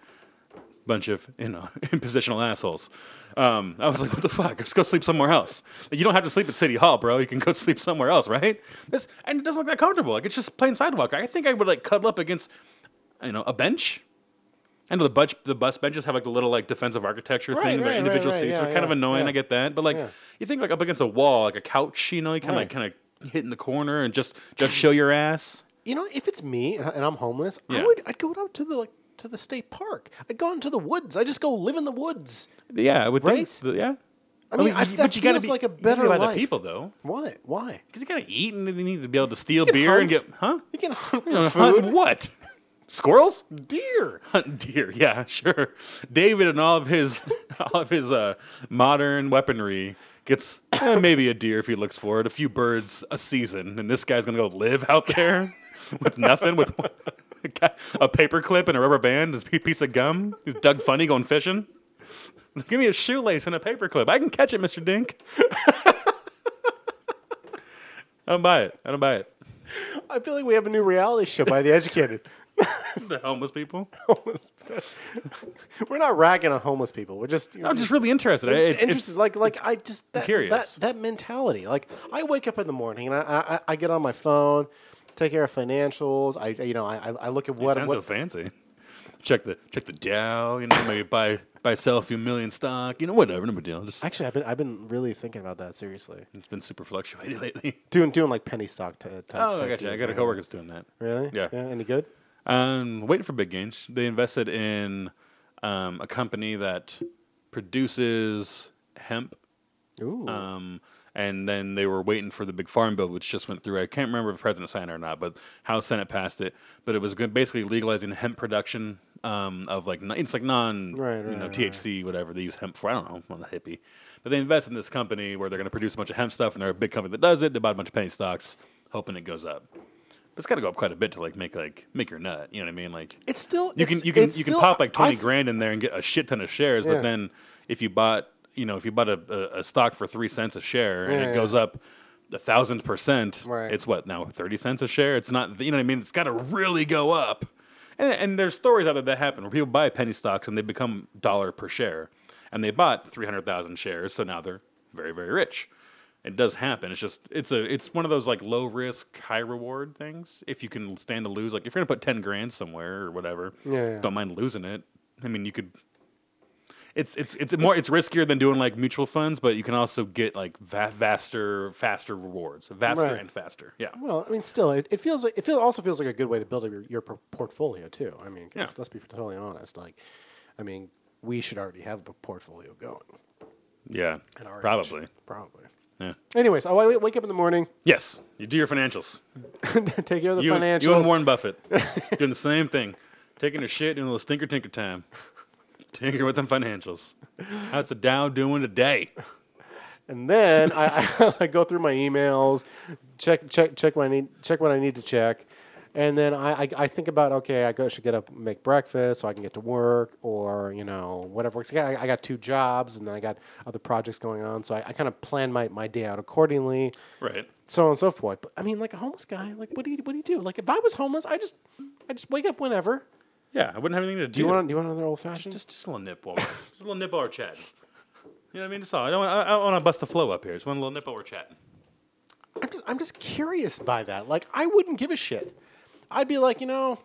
Bunch of you know impositional assholes. Um, I was like, "What the fuck? Let's go sleep somewhere else. Like, you don't have to sleep at City Hall, bro. You can go sleep somewhere else, right?" This and it doesn't look that comfortable. Like it's just plain sidewalk. I think I would like cuddle up against, you know, a bench. I know the bus the bus benches have like the little like defensive architecture Right, thing, the right, right, individual right, seats. yeah, are kind of annoying. yeah. I get that, but like Yeah. you think like up against a wall, like a couch, you know, you kind of Right. kind of hit in the corner and just just show your ass. you know, if it's me and I'm homeless, I would I'd go out to the like to the state park. I'd go into the woods. I just go live in the woods. Yeah, I would Right? think. yeah. I mean, I- you- that you gotta be, like a better be by the people though, Why? Why? because you gotta eat and you need to be able to steal beer and get huh? You can hunt for hunt food. what? Squirrels? Deer. Hunt deer, yeah, sure. David and all of his all of his uh, modern weaponry gets eh, maybe a deer if he looks for it, a few birds a season, and this guy's gonna go live out there with nothing, with a paper clip and a rubber band, this piece of gum. He's Doug Funnie going fishing. Give me a shoelace and a paper clip. I can catch it, Mr. Dink. I don't buy it. I don't buy it. I feel like we have a new reality show by the educated. The homeless people. We're not ragging on homeless people. We're just you know, I'm just really interested. it's, It's, interesting. it's- like like I just that, curious. that that mentality. Like I wake up in the morning and I I, I get on my phone, take care of financials. I you know I I look at what sounds what so fancy. Check the check the Dow, you know, maybe buy buy sell a few million stock, you know, whatever, no big deal. Just Actually, I've been I've been really thinking about that seriously. it's been super fluctuating lately. Doing doing like penny stock. T- type, Oh, I got you. I got a coworker that's doing that. Really? Yeah. Yeah. Any good? Um, waiting for big gains. They invested in um, a company that produces hemp. Ooh. Um, and then they were waiting for the big farm bill, which just went through. I can't remember if the president signed it or not, but House Senate passed it. But it was good, basically legalizing hemp production um, of like it's like non Right, you know right. THC whatever they use hemp for. I don't know, I'm not a hippie. But they invest in this company where they're going to produce a bunch of hemp stuff, and they're a big company that does it. They bought a bunch of penny stocks, hoping it goes up. But it's got to go up quite a bit to like make like make your nut. You know what I mean? Like it's still you it's- can you can you can still- pop like twenty I've- grand in there and get a shit ton of shares, Yeah. but then if you bought you know if you bought a, a, a stock for three cents a share and Yeah, it goes up a thousand percent, Right. it's what now thirty cents a share. It's not you know what I mean. It's got to really go up. And, and there's stories out there that happen where people buy penny stocks and they become dollar per share, and they bought three hundred thousand shares, so now they're very very rich. It does happen. It's just it's a it's one of those like low risk high reward things. If you can stand to lose, like if you're gonna put ten grand somewhere or whatever, Yeah, yeah. don't mind losing it. I mean, you could. It's it's it's more it's riskier than doing like mutual funds, but you can also get like va- vaster faster rewards, vaster Right. and faster. Yeah, Well, I mean, still, it, it feels like it feel, also feels like a good way to build up your, your portfolio too. I mean, Yeah. let's be totally honest. Like, I mean, we should already have a portfolio going. yeah, our age. probably. Probably. Yeah. Anyways, I wake up in the morning, Yes, you do your financials. take care of the You, financials. you and Warren Buffett doing the same thing, taking a shit, doing a little stinker tinker time, tinker with them financials. How's the Dow doing today? And then I, I, I go through my emails, check check check what I need check what I need to check, And then I, I, I think about okay, I go should get up and make breakfast so I can get to work, or you know whatever. I, I got two jobs, and then I got other projects going on, so I, I kind of plan my, my day out accordingly, Right. so on and so forth. But I mean, like a homeless guy, like what do you what do you do? Like if I was homeless, I just I just wake up whenever. Yeah, I wouldn't have anything to do. Do you want do you want another old fashioned? just just a little nip while we're, just a little nip while we're chatting. You know what I mean? Just all. I don't. Want, I, I don't want to bust the flow up here. Just one little nip while we're chatting. I'm just I'm just curious by that. Like I wouldn't give a shit. I'd be like, you know,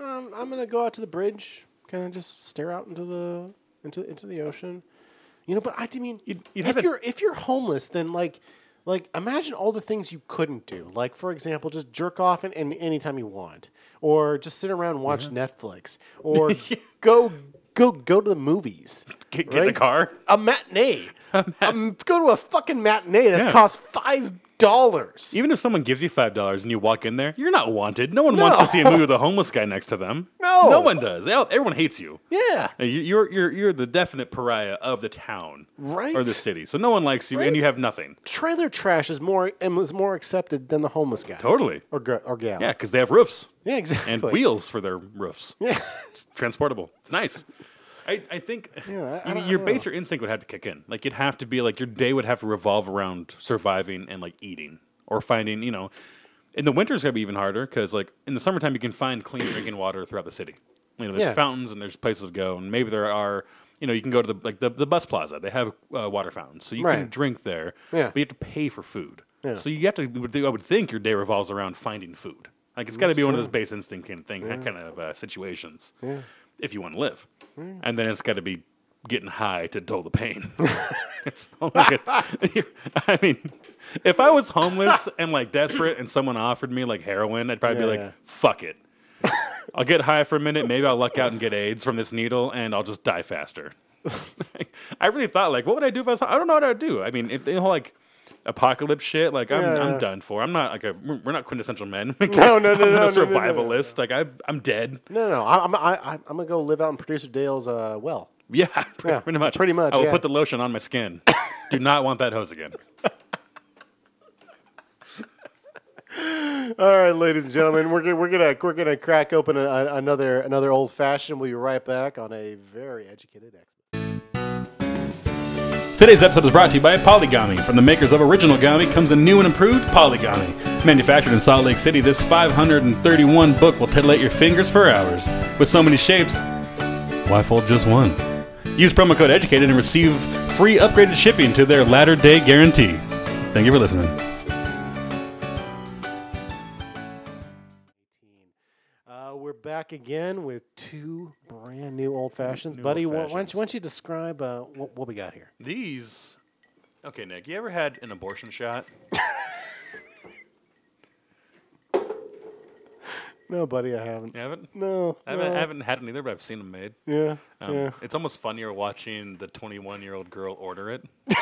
um, I'm gonna go out to the bridge, kind of just stare out into the into into the ocean, you know. But I mean, You'd- you'd if you're if you're homeless, then like like imagine all the things you couldn't do. Like for example, just jerk off in, in anytime you want, or just sit around and watch Netflix, or go go go to the movies. Get, get in the car. A matinee. um, go to a fucking matinee that Yeah. costs five dollars. Even if someone gives you five dollars and you walk in there, you're not wanted. No one wants to see a movie with a homeless guy next to them. No. no one does. They all, everyone hates you. Yeah. Uh, you- You're you're you're the definite pariah of the town, Right. or the city. So no one likes you, and you have nothing. Trailer trash is more and was more accepted than the homeless guy. Totally. Or gr- or gal. Yeah, because they have roofs Yeah, exactly. and wheels for their roofs. Yeah. It's transportable. It's nice. I, I think Yeah, I- I you- your baser instinct would have to kick in. Like you'd have to be like your day would have to revolve around surviving and like eating or finding. You know, in the winter winter's gonna be even harder because like in the summertime you can find clean drinking water throughout the city. You know, there's Yeah. fountains and there's places to go, and maybe there are. You know, you can go to the like the, the bus plaza. They have uh, water fountains, so you can drink there. Yeah. but you have to pay for food. Yeah. So you have to. I would think your day revolves around finding food. Like it's got to be one of those base instinct kind of thing, kind of uh, situations. If you want to live, Mm. and then it's got to be getting high to dull the pain. it's like a- I mean, if I was homeless and like desperate, and someone offered me like heroin, I'd probably Yeah, be yeah. like, "Fuck it." I'll get high for a minute. Maybe I'll luck out and get AIDS from this needle, and I'll just die faster. I really thought, like, what would I do if I was? I don't know what I'd do. I mean, if the whole like apocalypse shit, like, I'm Yeah. I'm done for. I'm not like a. We're not quintessential men. No, no, no, I'm no, a no, no, no. survivalist. Like, I I'm dead. No, no, I'm I, I, I'm gonna go live out in producer Dale's uh, well. Yeah, pretty, Yeah, pretty much. pretty much, I will yeah. put the lotion on my skin. Do not want that hose again. All right, ladies and gentlemen, we're gonna, we're gonna we're gonna crack open a, a- another another old fashioned. We'll be right back on a very educated expert. Today's episode is brought to you by Polygami. From the makers of Original Gami comes a new and improved Polygami. Manufactured in Salt Lake City, this 531 book will titillate your fingers for hours. With so many shapes, why fold just one? Use promo code EDUCATED and receive free upgraded shipping to their latter day guarantee. Thank you for listening. Back again with two brand new old fashions, New buddy. old why, why, don't you, why don't you describe uh, what, what we got here? These. Okay, Nick, you ever had an abortion shot? No, buddy, I haven't. You haven't? No, I haven't, no. I haven't had it either, but I've seen them made. Yeah, Um, yeah. It's almost funnier watching the 21 year old girl order it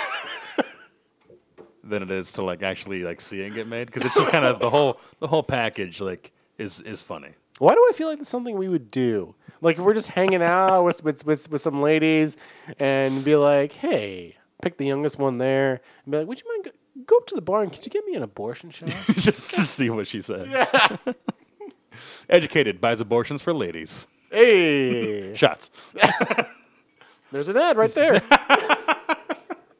than it is to like actually like see it get made because it's just kind of the whole the whole package like is is funny. Why do I feel like that's something we would do? Like if we're just hanging out with with, with, with some ladies and be like, "Hey, pick the youngest one there," and be like, "Would you mind go, go up to the bar and could you get me an abortion shot?" just to see what she says. Yeah. Educated buys abortions for ladies. hey, Shots. there's an ad right there.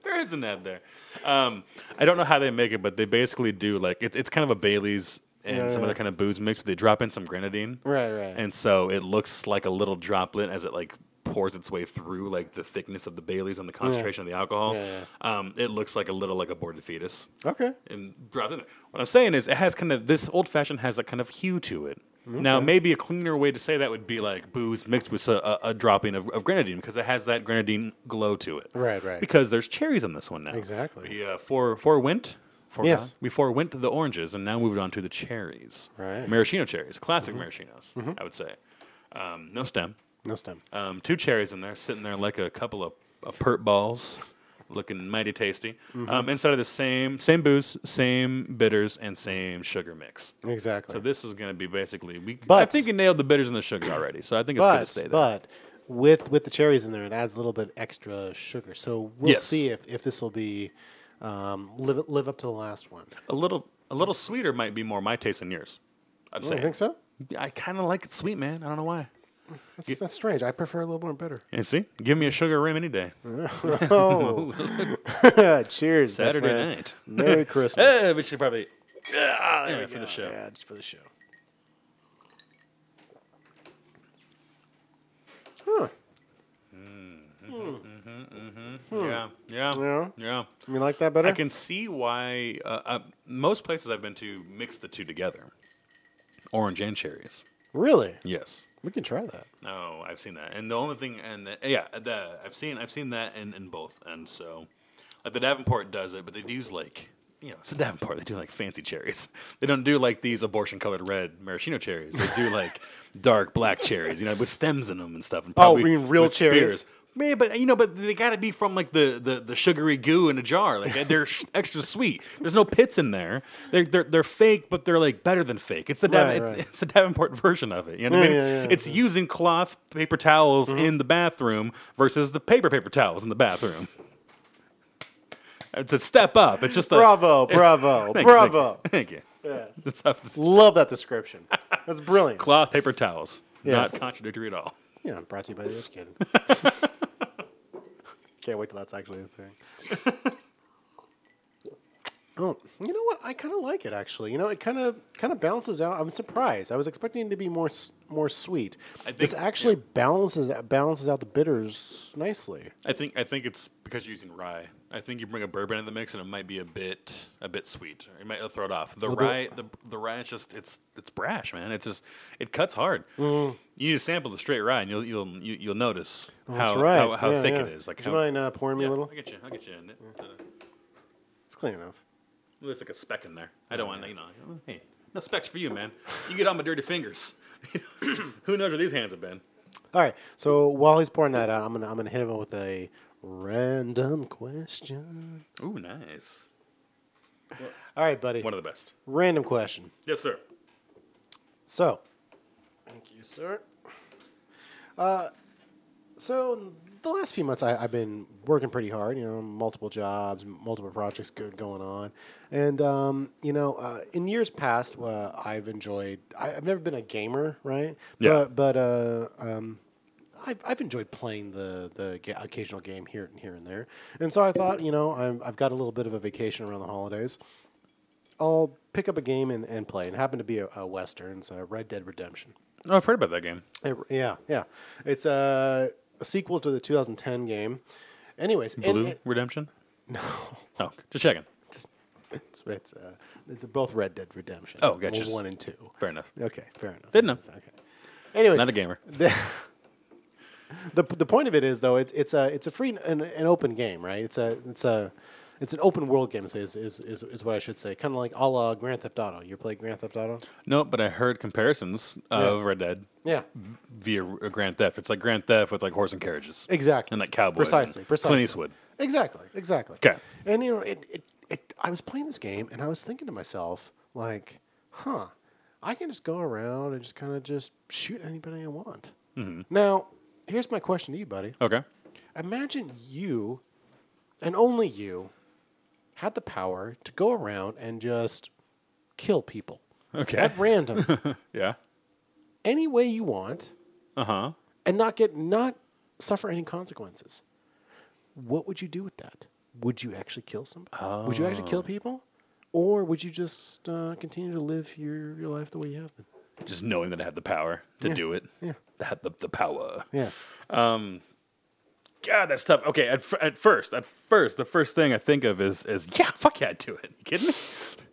There is an ad there. Um, I don't know how they make it, but they basically do like it's it's kind of a Bailey's and Yeah, some yeah. other kind of booze mix, but they drop in some grenadine. right, right. And so it looks like a little droplet as it like pours its way through like the thickness of the Bailey's and the concentration of the alcohol. Yeah, Um, it looks like a little like aborted fetus okay. and dropped in there. What I'm saying is it has kind of this old fashioned has a kind of hue to it. Now maybe a cleaner way to say that would be like booze mixed with a, a, a dropping of, of grenadine because it has that grenadine glow to it. Right, right. Because there's cherries on this one now. Exactly. We uh, for forewent. For Yes. We forewent the oranges and now moved on to the cherries. Right. Maraschino cherries, classic maraschinos, I would say. Um, no stem. No stem. Um, two cherries in there, sitting there like a couple of, of pert balls, looking mighty tasty. Mm-hmm. Um, inside of the same same booze, same bitters, and same sugar mix. Exactly. So this is going to be basically. We, but, I think you nailed the bitters and the sugar already. So I think it's going to but stay there. but with with the cherries in there, it adds a little bit extra sugar. So we'll Yes. see if, if this will be um, live live up to the last one. a little a little sweeter might be more my taste than yours. I'm You think so? I kind of like it sweet, man. I don't know why. That's, that's strange. I prefer a little more bitter. You see, give me a sugar rim any day. Oh, cheers, my Saturday friend. night. Merry Christmas. Eh, we should probably Ah, there yeah, we for go. the show. Yeah, just for the show. Huh. Yeah, yeah, Yeah. yeah. You like that better? I can see why uh, uh, most places I've been to mix the two together, orange and cherries. Really? Yes. We can try that. No, I've seen that, and the only thing, and the, yeah, the, I've seen, I've seen that in, in both, and so, like the Davenport does it, but they do use like, you know, it's a Davenport. They do like fancy cherries. They don't do like these abortion-colored red maraschino cherries. They do like dark black cherries, you know, with stems in them and stuff. And Oh, probably you mean real cherries? spears. Man, but you know, but they got to be from like the, the, the sugary goo in a jar. Like they're extra sweet. There's no pits in there. They're, they're they're fake, but they're like better than fake. It's the Dav- Right, it's, right. it's a Davenport version of it. You know what I mean? yeah, yeah, it's using cloth paper towels Mm-hmm. in the bathroom versus the paper paper towels in the bathroom. It's a step up. It's just a Bravo, bravo, Thank you, bravo. Thank you. Yes. It's Love that description. That's brilliant. cloth paper towels. Yes. Not contradictory at all. Yeah, brought to you by the Educated. Can't wait till that's actually a thing. Oh, you know what? I kind of like it actually. You know, it kind of kind of balances out. I'm surprised. I was expecting it to be more more sweet. I this think- actually balances balances out the bitters nicely. I think I think it's because you're using rye. I think you bring a bourbon in the mix and it might be a bit a bit sweet. It might throw it off. The rye the the rye is just it's it's brash, man. It's just it cuts hard. Mm. You need to sample the straight rye and you'll you'll you, you'll notice how right. how, how Yeah, thick yeah. it is. Like Would how, you mind uh, pouring me a little? I'll get you. I'll get you in. It's clean enough. There's like a speck in there. I don't want you know. Hey, no specks for you, man. You get on my dirty fingers. Who knows where these hands have been? All right. So while he's pouring that out, I'm gonna I'm gonna hit him with a random question. Ooh, nice. All right, buddy. One of the best. Random question. Yes, sir. So, thank you, sir. Uh, so the last few months, I, I've been working pretty hard. You know, multiple jobs, multiple projects go, going on, and um, you know, uh, in years past, uh, I've enjoyed. I, I've never been a gamer, right? Yeah. But, but uh, um, I've, I've enjoyed playing the the ga- occasional game here and here and there, and so I thought, you know, I'm, I've got a little bit of a vacation around the holidays. I'll pick up a game and, and play. And it happened to be a, a western, so Red Dead Redemption. Oh, I've heard about that game. It- yeah, yeah. It's a, a sequel to the 2010 game. Anyways, and Blue it- Redemption? No. Oh, just checking. it's, it's uh, they're both Red Dead Redemption. Oh, gotcha. One and two. Fair enough. Okay, fair enough. Didn't know. Okay. Anyways, Not a gamer. the, the the point of it is though it, it's a it's a free an, an open game right it's a it's a it's an open world game is is, is, is, is what I should say kind of like a la Grand Theft Auto you play Grand Theft Auto No, but I heard comparisons of Yes. Red Dead yeah via uh, Grand Theft. It's like Grand Theft with like horse and carriages. exactly And like cowboys. precisely and precisely Clint Eastwood. exactly exactly 'Kay. and you know it, it it I was playing this game and I was thinking to myself like huh I can just go around and just kind of just shoot anybody I want Mm-hmm. now here's my question to you buddy Okay. Imagine you, and only you, had the power to go around and just kill people Okay. at random, yeah. any way you want, Uh huh. and not get not suffer any consequences. What would you do with that? Would you actually kill somebody? Would you actually Oh. kill people, or would you just uh, continue to live your, your life the way you have been? Just knowing that I have the power to Yeah. do it. Yeah. That the, the power. Yes. God, that's tough. Okay, at, at first, at first, the first thing I think of is is yeah, fuck yeah, I'd do it. You kidding me?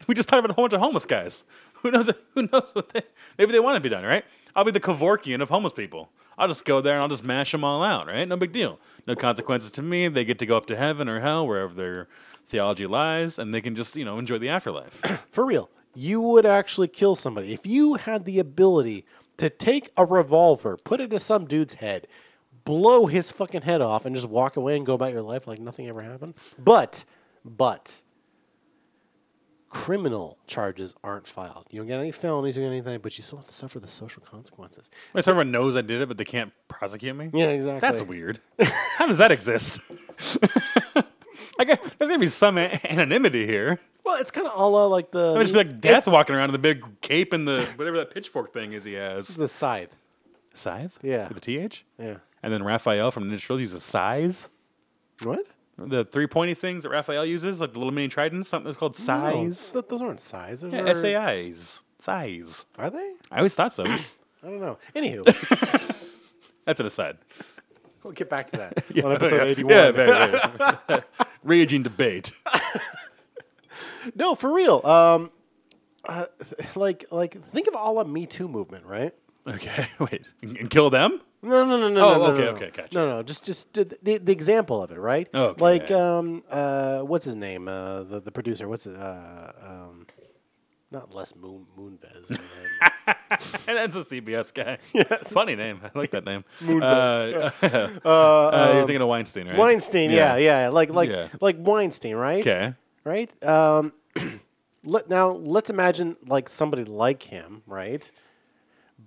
We just talked about a whole bunch of homeless guys. Who knows? Who knows what they? Maybe they want to be done, right? I'll be the Kevorkian of homeless people. I'll just go there and I'll just mash them all out, right? No big deal. No consequences to me. They get to go up to heaven or hell, wherever their theology lies, and they can just you know enjoy the afterlife. For real, you would actually kill somebody if you had the ability to take a revolver, put it to some dude's head, blow his fucking head off, and just walk away and go about your life like nothing ever happened. But, but, criminal charges aren't filed. You don't get any felonies or anything, but you still have to suffer the social consequences. Wait, so everyone knows I did it, but they can't prosecute me. Yeah, exactly. That's weird. How does that exist? I guess there's gonna be some a- anonymity here. Well, it's kind of a la like the. I just be like death walking around in the big cape and the whatever that pitchfork thing is he has. the scythe. Scythe? Yeah. With a TH? Yeah. And then Raphael from Ninja Turtles uses size. What? The three pointy things that Raphael uses, like the little mini tridents, something that's called No, size. th- those aren't size. Those Yeah, are, SAIs. Size. Are they? I always thought so. I don't know. Anywho, That's an aside. we'll get back to that on episode yeah, 81. Yeah, very, very. Raging debate. No, for real. Um, uh, th- like, like, think of all of Me Too movement, right? Okay, wait. And kill them? No, no, no, no, Oh, no, no, okay, no, okay, gotcha. No, no, just, just the, the, example of it, right? Oh, okay, like, um, uh, what's his name? Uh, the the producer. What's it? Uh, um, not Les Moon Moonves. um, And that's a CBS guy. Funny name. I like that name. Moonves. Uh, uh, you're thinking of Weinstein, right? Weinstein. Yeah, yeah, like, like, Yeah. like Weinstein, right? Okay. right? Um, let now let's imagine like somebody like him, right?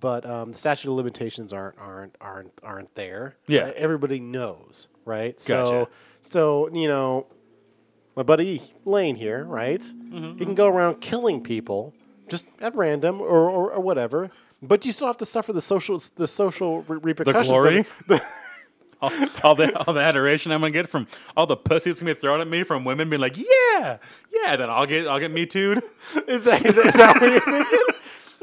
But um, the statute of limitations aren't aren't aren't aren't there. Yeah. Uh, everybody knows, right? Gotcha. So so you know, my buddy Lane here, right? Mm-hmm, He can go around killing people just at random or, or, or whatever. But you still have to suffer the social the social re- The repercussions. of glory? The- all, all the all the adoration I'm gonna get from all the pussy that's gonna be thrown at me from women being like, yeah, yeah. Then I'll get I'll get me too. is, that, is, that, is that what you're thinking?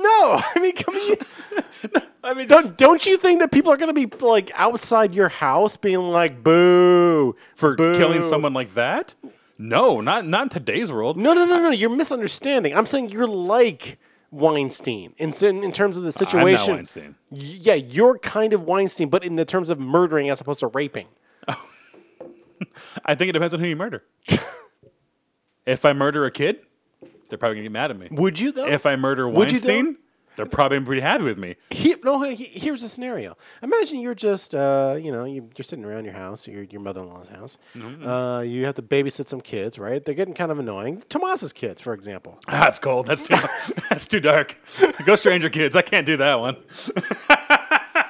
No, I mean, come on. I mean, Don't, don't you think that people are going to be like outside your house being like, boo, for boo. killing someone like that? No, not not in today's world. No, no, no, no. You're misunderstanding. I'm saying you're like Weinstein in, in, terms of the situation. I'm not Weinstein. Yeah, you're kind of Weinstein, but in the terms of murdering as opposed to raping. I think it depends on who you murder. if I murder a kid, they're probably gonna get mad at me. Would you though? If I murder Would you, though? Weinstein, they're probably pretty happy with me. He, no, he, here's a scenario. Imagine you're just, uh, you know, you, you're sitting around your house, your, your mother-in-law's house. Uh, you have to babysit some kids, right? They're getting kind of annoying. Tomas's kids, for example. Ah, it's cold. That's too that's too dark. Go Stranger Kids. I can't do that one.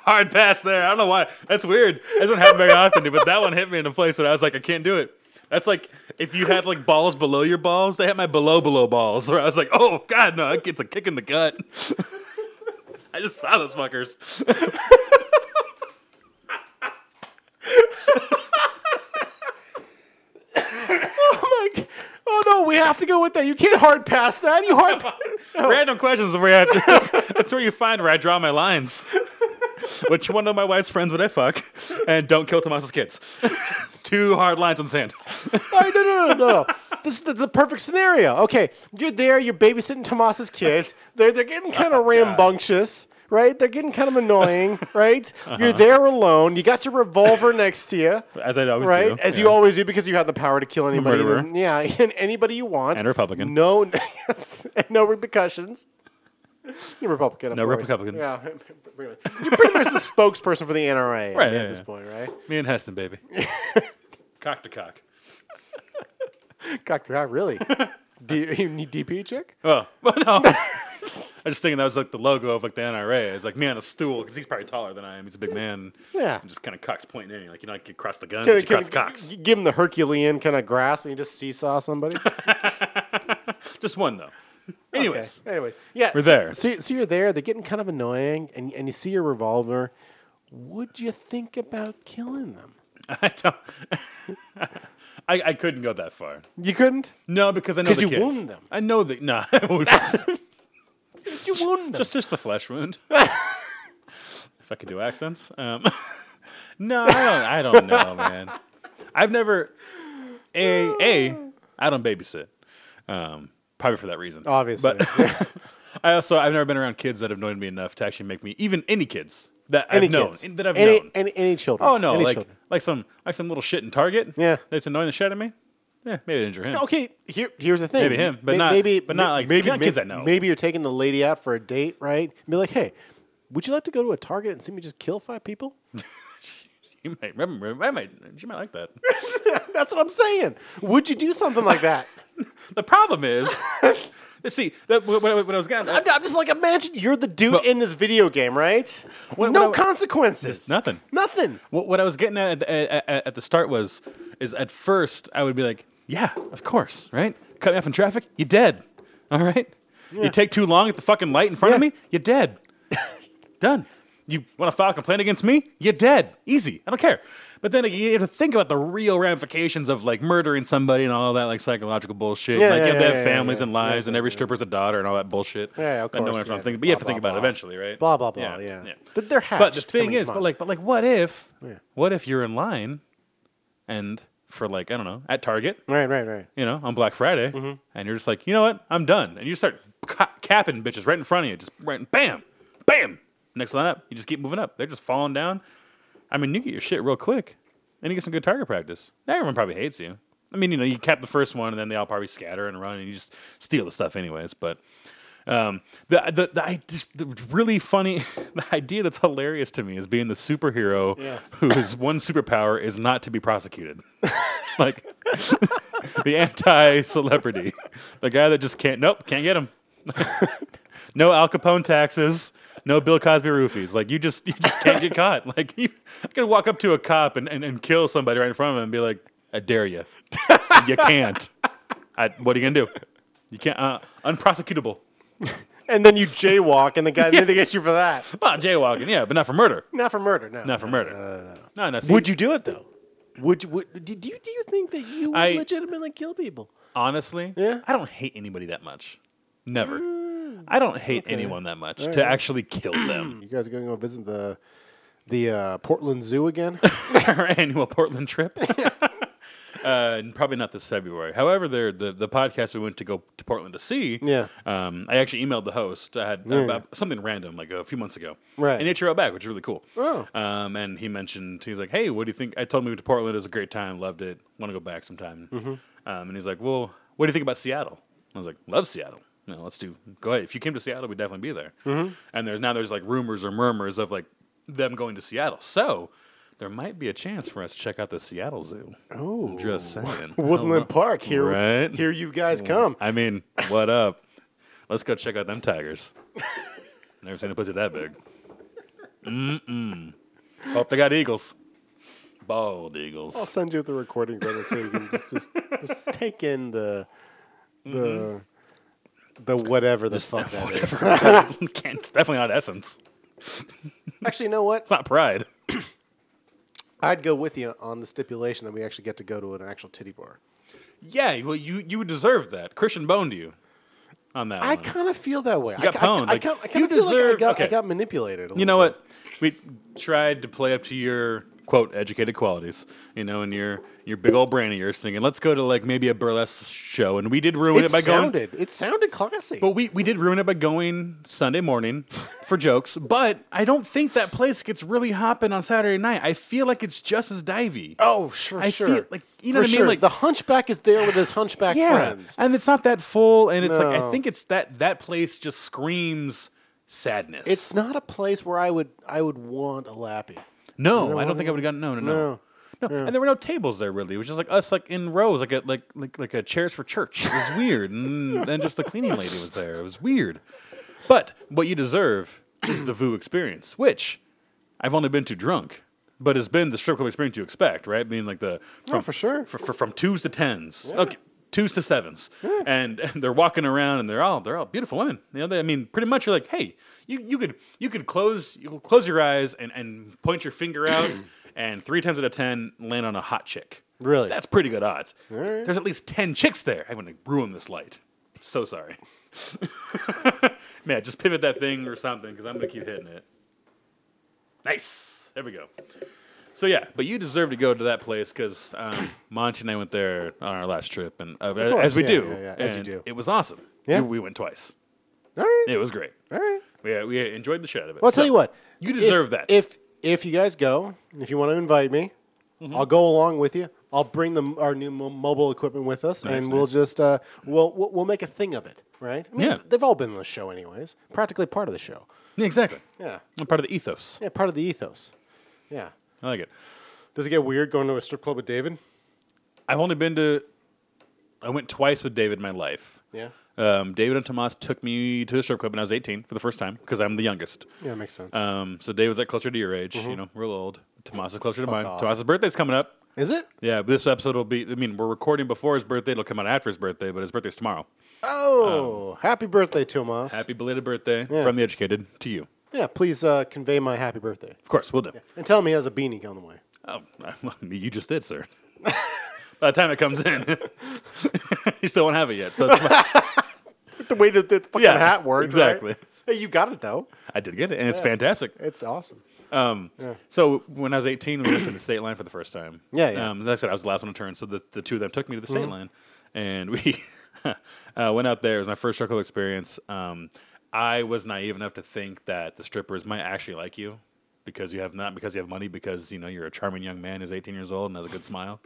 Hard pass there. I don't know why. That's weird. It doesn't happen very often, but that one hit me in a place that I was like, I can't do it. That's like if you had like balls below your balls. They had my below below balls, where I was like, oh god, no, that gets a kick in the gut. I just saw those fuckers. Oh my! Oh no, we have to go with that. You can't hard pass that. You hard. Random questions is where I, that's, that's where you find where I draw my lines. Which one of my wife's friends would I fuck? And don't kill Tomas's kids. Two hard lines in the sand. no, no, no, no, no. This, this is a perfect scenario. Okay, you're there. You're babysitting Tomas's kids. They're they're getting kind of oh, rambunctious, right? They're getting kind of annoying, right? Uh-huh. You're there alone. You got your revolver next to you. As I always do. right? do. As yeah. you always do because you have the power to kill anybody. that- yeah, and anybody you want. And a Republican. No, yes, and no repercussions. You're Republican, of No course. Republicans. Yeah, pretty much. you're pretty much the spokesperson for the NRA Right, at yeah, this yeah. point, right? Me and Heston, baby. cock to cock. Cock to cock, really? Do you, you need DP check? Oh, well, no. I was just thinking that was like the logo of like the NRA. It's like me on a stool because he's probably taller than I am. He's a big man. Yeah. And just kind of cocks pointing in you, like you know, like you cross the gun, but you cross cocks. give him the Herculean kind of grasp and you just seesaw somebody. Just one though. Anyways, Okay, Anyways, yeah, We're so, there. So, so you're there. They're getting kind of annoying, and and you see your revolver. Would you think about killing them? I don't. I, I couldn't go that far. You couldn't. No, because I know Could the you kids. wound them? I know that. Nah, Could you wound them? just just the flesh wound. if I could do accents. Um, no, I don't. I don't know, man. I've never. A a. I don't babysit. Um, probably for that reason. Obviously. but I also I've never been around kids that have annoyed me enough to actually make me even any kids that any I've known kids. that I've any, known. Any, any children. oh no, Any like children. like some like some little shit in Target. Yeah. that's annoying the shit out of me. Yeah, maybe injure him. Okay, here, here's the thing. Maybe him, but not- maybe, but not like- maybe not kids I know. Maybe you're taking the lady out for a date, right? And Be like, hey, would you like to go to a Target and see me just kill five people? You might remember. I might. She might like that. That's what I'm saying. Would you do something like that? the problem is, see, that, what, what, what I was getting. I'm, I'm just like, imagine you're the dude Well- in this video game, right? What- no what consequences. nothing. Nothing. What, what I was getting at, at, at, at the start was, is at first I would be like, Yeah, of course, right? Cut me off in traffic, you're dead. All right? You take too long at the fucking light in front of Yeah. me, you're dead. Done. You want to file a complaint against me? You're dead. Easy. I don't care. But then you have to think about the real ramifications of like murdering somebody and all that like psychological bullshit. Yeah, like yeah, you have to have yeah, families yeah, and lives, and every stripper's a daughter and all that bullshit. Yeah, of no course, one has yeah. to think, but you have to Blah, think blah, about it eventually, right? Blah blah blah. Yeah, yeah. Th- they're hatched. But the thing is, but like, but like, what if, Yeah. what if you're in line, and for like I don't know at Target, right, right, right. you know, on Black Friday, Mm-hmm. and you're just like, you know what, I'm done, and you start ca- capping bitches right in front of you, just right, bam, bam. Next lineup, you just keep moving up. They're just falling down. I mean, you get your shit real quick, and you get some good target practice. Now Everyone probably hates you. I mean, you know, you cap the first one, and then they all probably scatter and run, and you just steal the stuff anyways. But um, the the the, I just, the really funny the idea that's hilarious to me is being the superhero Yeah. whose one superpower is not to be prosecuted. like the anti-celebrity, the guy that just can't. Nope, can't get him. no Al Capone taxes. No Bill Cosby roofies. Like you just you just can't get caught. Like you I could walk up to a cop and, and, and kill somebody right in front of him and be like, I dare you. you can't. I, what are you gonna do? You can't. Uh, unprosecutable. And then you jaywalk, and the guy then they get you for that. Well, jaywalking, yeah, but not for murder. Not for murder. No. Not for no, murder. No, no, no, no. No, see, Would you do it though? Would you? Would, do, you do you think that you would I- legitimately kill people? honestly? Yeah. I don't hate anybody that much. Never. I don't hate anyone that much to actually kill them. You guys are going to go visit the the uh, Portland Zoo again? Our annual Portland trip. Uh, and probably not this February. However, there the the podcast we went to go to Portland to see. Yeah. Um, I actually emailed the host. I had about something random like a few months ago. Right. And he wrote back, which is really cool. Oh. Um, and he mentioned he was like, "Hey, what do you think?" I told him we went to Portland. It was a great time. Loved it. Want to go back sometime. Mm-hmm. Um, and he's like, "Well, what do you think about Seattle?" I was like, "Love Seattle." You know, let's do. Go ahead. If you came to Seattle, we'd definitely be there. Mm-hmm. And there's now there's like rumors or murmurs of like them going to Seattle. So there might be a chance for us to check out the Seattle Zoo. Oh, Just saying. Woodland Park. Here, Right. here you guys come. I mean, what up? Let's go check out them tigers. Never seen a pussy that big. Mm-mm. Hope they got eagles. Bald eagles. I'll send you the recording credit so you can just, just, just take in the the the whatever the fuck that is. Can't, it's definitely not essence. Actually, you know what? It's not pride. I'd go with you on the stipulation that we actually get to go to an actual titty bar. Yeah, well, you you deserve that. Christian boned you on that I one. kind of feel that way. You got I, I, pwned. I, Like, kind- I you kind of feel like I deserve- got, I got manipulated. A You know little what? We tried to play up to your quote educated qualities, you know, and your your big old brain of yours, thinking let's go to like maybe a burlesque show, and we did ruin it It by going. sounded. It sounded classy. But we, we did ruin it by going Sunday morning for jokes. But I don't think that place gets really hopping on Saturday night. I feel like it's just as divey. oh, sure, I sure. feel like- you know For what I mean? sure. Like- the hunchback is there with his hunchback yeah, friends. and it's not that full. And it's like I think it's that that place just screams sadness. It's not a place where I would I would want a lappy. No, I don't think I would have gotten no, no, no. No. No, and there were no tables there really. It was just like us, like in rows, like a like like like a chairs for church. It was weird, and then just the cleaning lady was there. It was weird. But what you deserve is the VU experience, which I've only been to drunk, but has been the strip club experience you expect, right? Being like the Oh, for sure. for, for, from twos to tens. Okay, twos to sevens, and, and they're walking around and they're all they're all beautiful women. You know, they, I mean, pretty much you're like, hey, you, you could you could close you could close your eyes and, and point your finger out, and three times out of ten land on a hot chick. Really? That's pretty good odds. right. There's at least ten chicks there. I'm gonna ruin this light. So sorry. Man, just pivot that thing or something because I'm gonna keep hitting it. Nice. There we go. So yeah, but you deserve to go to that place because um, Monty and I went there on our last trip, and uh, course, as we yeah, do, yeah, yeah, as you and do. it was awesome. Yeah. we, we went twice. All right. It was great. All right. We we enjoyed the shit out of it. Well, I'll So, tell you what. you if- deserve that. If if you guys go, if you want to invite me, Mm-hmm. I'll go along with you. I'll bring the, our new mo- mobile equipment with us, and we'll just uh, we'll, we'll we'll make a thing of it, right? I mean, Yeah. they've all been on the show, anyways. Practically part of the show. Yeah, exactly. Yeah, I'm part of the ethos. yeah, part of the ethos. Yeah. I like it. Does it get weird going to a strip club with David? I've only been to. I went twice with David in my life. Yeah. Um, David and Tomas took me to a strip club when I was 18 for the first time because I'm the youngest. Yeah, makes sense. Um, so David's like closer to your age, you know, real old. Tomas is closer to mine. off. Tomas's birthday's coming up. Is it? Yeah, but this episode will be. I mean, we're recording before his birthday. It'll come out after his birthday, but his birthday's tomorrow. Oh, happy birthday, Tomas. Happy belated birthday from the educated to you. Yeah, please uh, convey my happy birthday. Of course, we'll do. And tell him he has a beanie on the way. Oh, you just did, sir. By the time it comes in, you still won't have it yet. So it's fine. The way that the fucking Yeah, hat works. exactly. right? Hey, you got it, though. I did get it, and it's fantastic. It's awesome. Um, So when I was 18, we went to the state line for the first time. Yeah, yeah. Um, as I said, I was the last one to turn, so the, the two of them took me to the state line, and we uh, went out there. It was my first struggle experience. Um, I was naive enough to think that the strippers might actually like you because you have not because you have money because you know you're a charming young man who's 18 years old and has a good smile.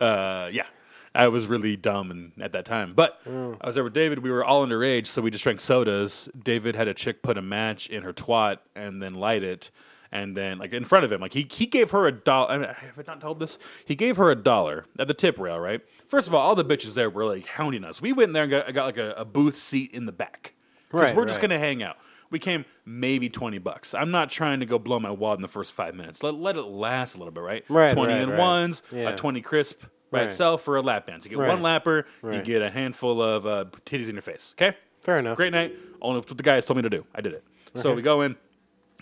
Uh, yeah. I was really dumb and at that time. But I was there with David. We were all underage, so we just drank sodas. David had a chick put a match in her twat and then light it. And then, like, in front of him, like, he, he gave her a dollar. I mean, have I not told this? He gave her a dollar at the tip rail, right? First of all, all the bitches there were, like, hounding us. We went in there and got, got like, a, a booth seat in the back. Because Right, we're just going to hang out. We came maybe 20 bucks. I'm not trying to go blow my wad in the first five minutes. Let, let it last a little bit, right? Right, 20 right, and right. ones, Yeah. a 20 crisp by Right. itself for a lap dance. You get Right. one lapper, you get a handful of uh, titties in your face. Okay? Fair enough. Great night. Only what the guys told me to do. I did it. So we go in.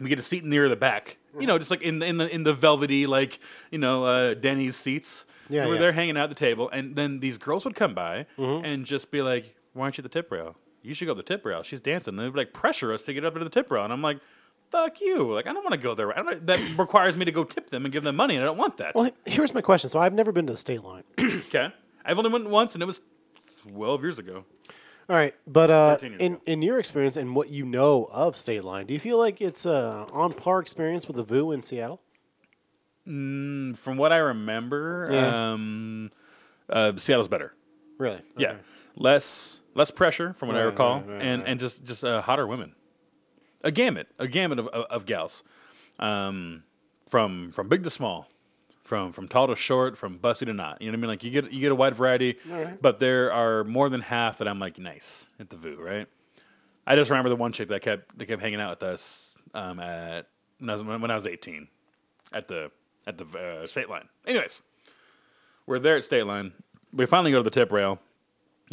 We get a seat near the back. You know, just like in the in the in the velvety like you know uh, Denny's seats. Yeah, And we're yeah. there hanging out at the table, and then these girls would come by Mm-hmm. and just be like, "Why aren't you at the tip rail? You should go to the tip rail. She's dancing." And they'd like pressure us to get up into the tip rail, and I'm like. Fuck you! Like I don't want to go there. I don't, that requires me to go tip them and give them money, and I don't want that. Well, here's my question. So I've never been to the state line. Okay, I've only went once, and it was twelve years ago. All right, but uh, in ago. in your experience and what you know of State Line, do you feel like it's a on par experience with the VU in Seattle? From what I remember, Yeah. um, uh, Seattle's better. Really? Yeah, Okay. Less less pressure from what I recall, right, right, and right. and just just uh, hotter women. A gamut, a gamut of of, of gals, um, from from big to small, from from tall to short, from bussy to not. You know what I mean? Like you get you get a wide variety, but there are more than half that I'm like nice at the VU, right? I just remember the one chick that kept that kept hanging out with us um, at when I was, when I was 18 at the at the uh, state line. Anyways, we're there at state line. We finally go to the tip rail,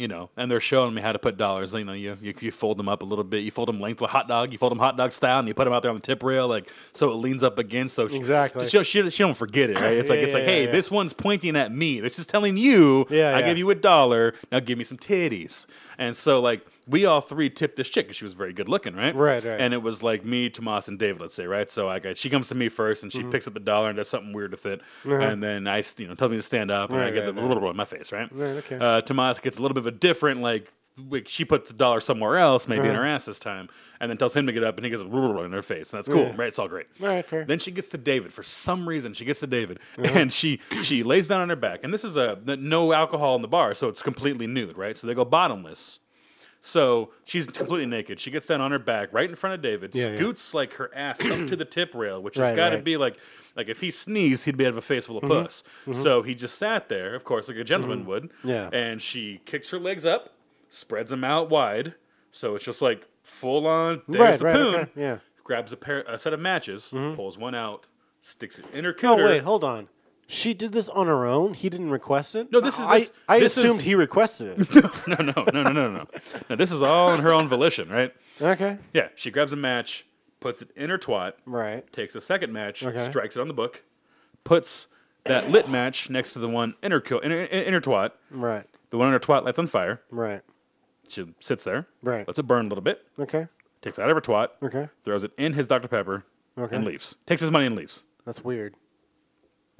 you know, and they're showing me how to put dollars. You know, you, you you fold them up a little bit. You fold them lengthwise, hot dog. You fold them hot dog style, and you put them out there on the tip rail, like so it leans up against. So she- Exactly. she, she, she don't forget it, right? It's like Yeah, it's like, yeah, hey, yeah. this one's pointing at me. This is telling you, Yeah, I yeah. gave you a dollar. Now give me some titties. And so like we all three tipped this chick because she was very good looking, right? Right, right. And it was like me, Tomas, and David, let's say, right? So I got, she comes to me first, and she Mm-hmm. picks up the dollar and does something weird with it, and then I, you know, tells me to stand up, and I get right, the right. little in my face, right? Right, okay. Uh, Tomas gets a little bit of a different, like, like, she puts the dollar somewhere else, maybe in Uh-huh. her ass this time, and then tells him to get up, and he gets a little boy in her face, and that's cool, Yeah. right? It's all great. Right, fair. Then she gets to David for some reason. She gets to David, Uh-huh. and she she lays down on her back, and this is a no alcohol in the bar, so it's completely nude, right? So they go bottomless. So she's completely naked. She gets down on her back right in front of David, Yeah, yeah. scoots like her ass up to the tip rail, which has Right, got to right. be like like if he sneezed, he'd be have a face full of Mm-hmm. puss. Mm-hmm. So he just sat there, of course, like a gentleman mm-hmm. would. Yeah. And she kicks her legs up, spreads them out wide, so it's just like full on. There's Right, the right, poon. okay, yeah. Grabs a pair, a set of matches, mm-hmm. pulls one out, sticks it in her Oh wait, hold on. She did this on her own. He didn't request it. No, this is- I. this- I this is- assumed he requested it. no, no, no, no, no, no. No, this is all on her own volition, right? okay. Yeah, she grabs a match, puts it in her twat, Right. takes a second match, Okay. strikes it on the book, puts that lit match next to the one in her, co- in her, in her twat. Right. The one in her twat lights on fire. Right. She sits there, Right. lets it burn a little bit, Okay. takes it out of her twat, Okay. throws it in his Dr. Pepper, Okay. and leaves. Takes his money and leaves. That's weird.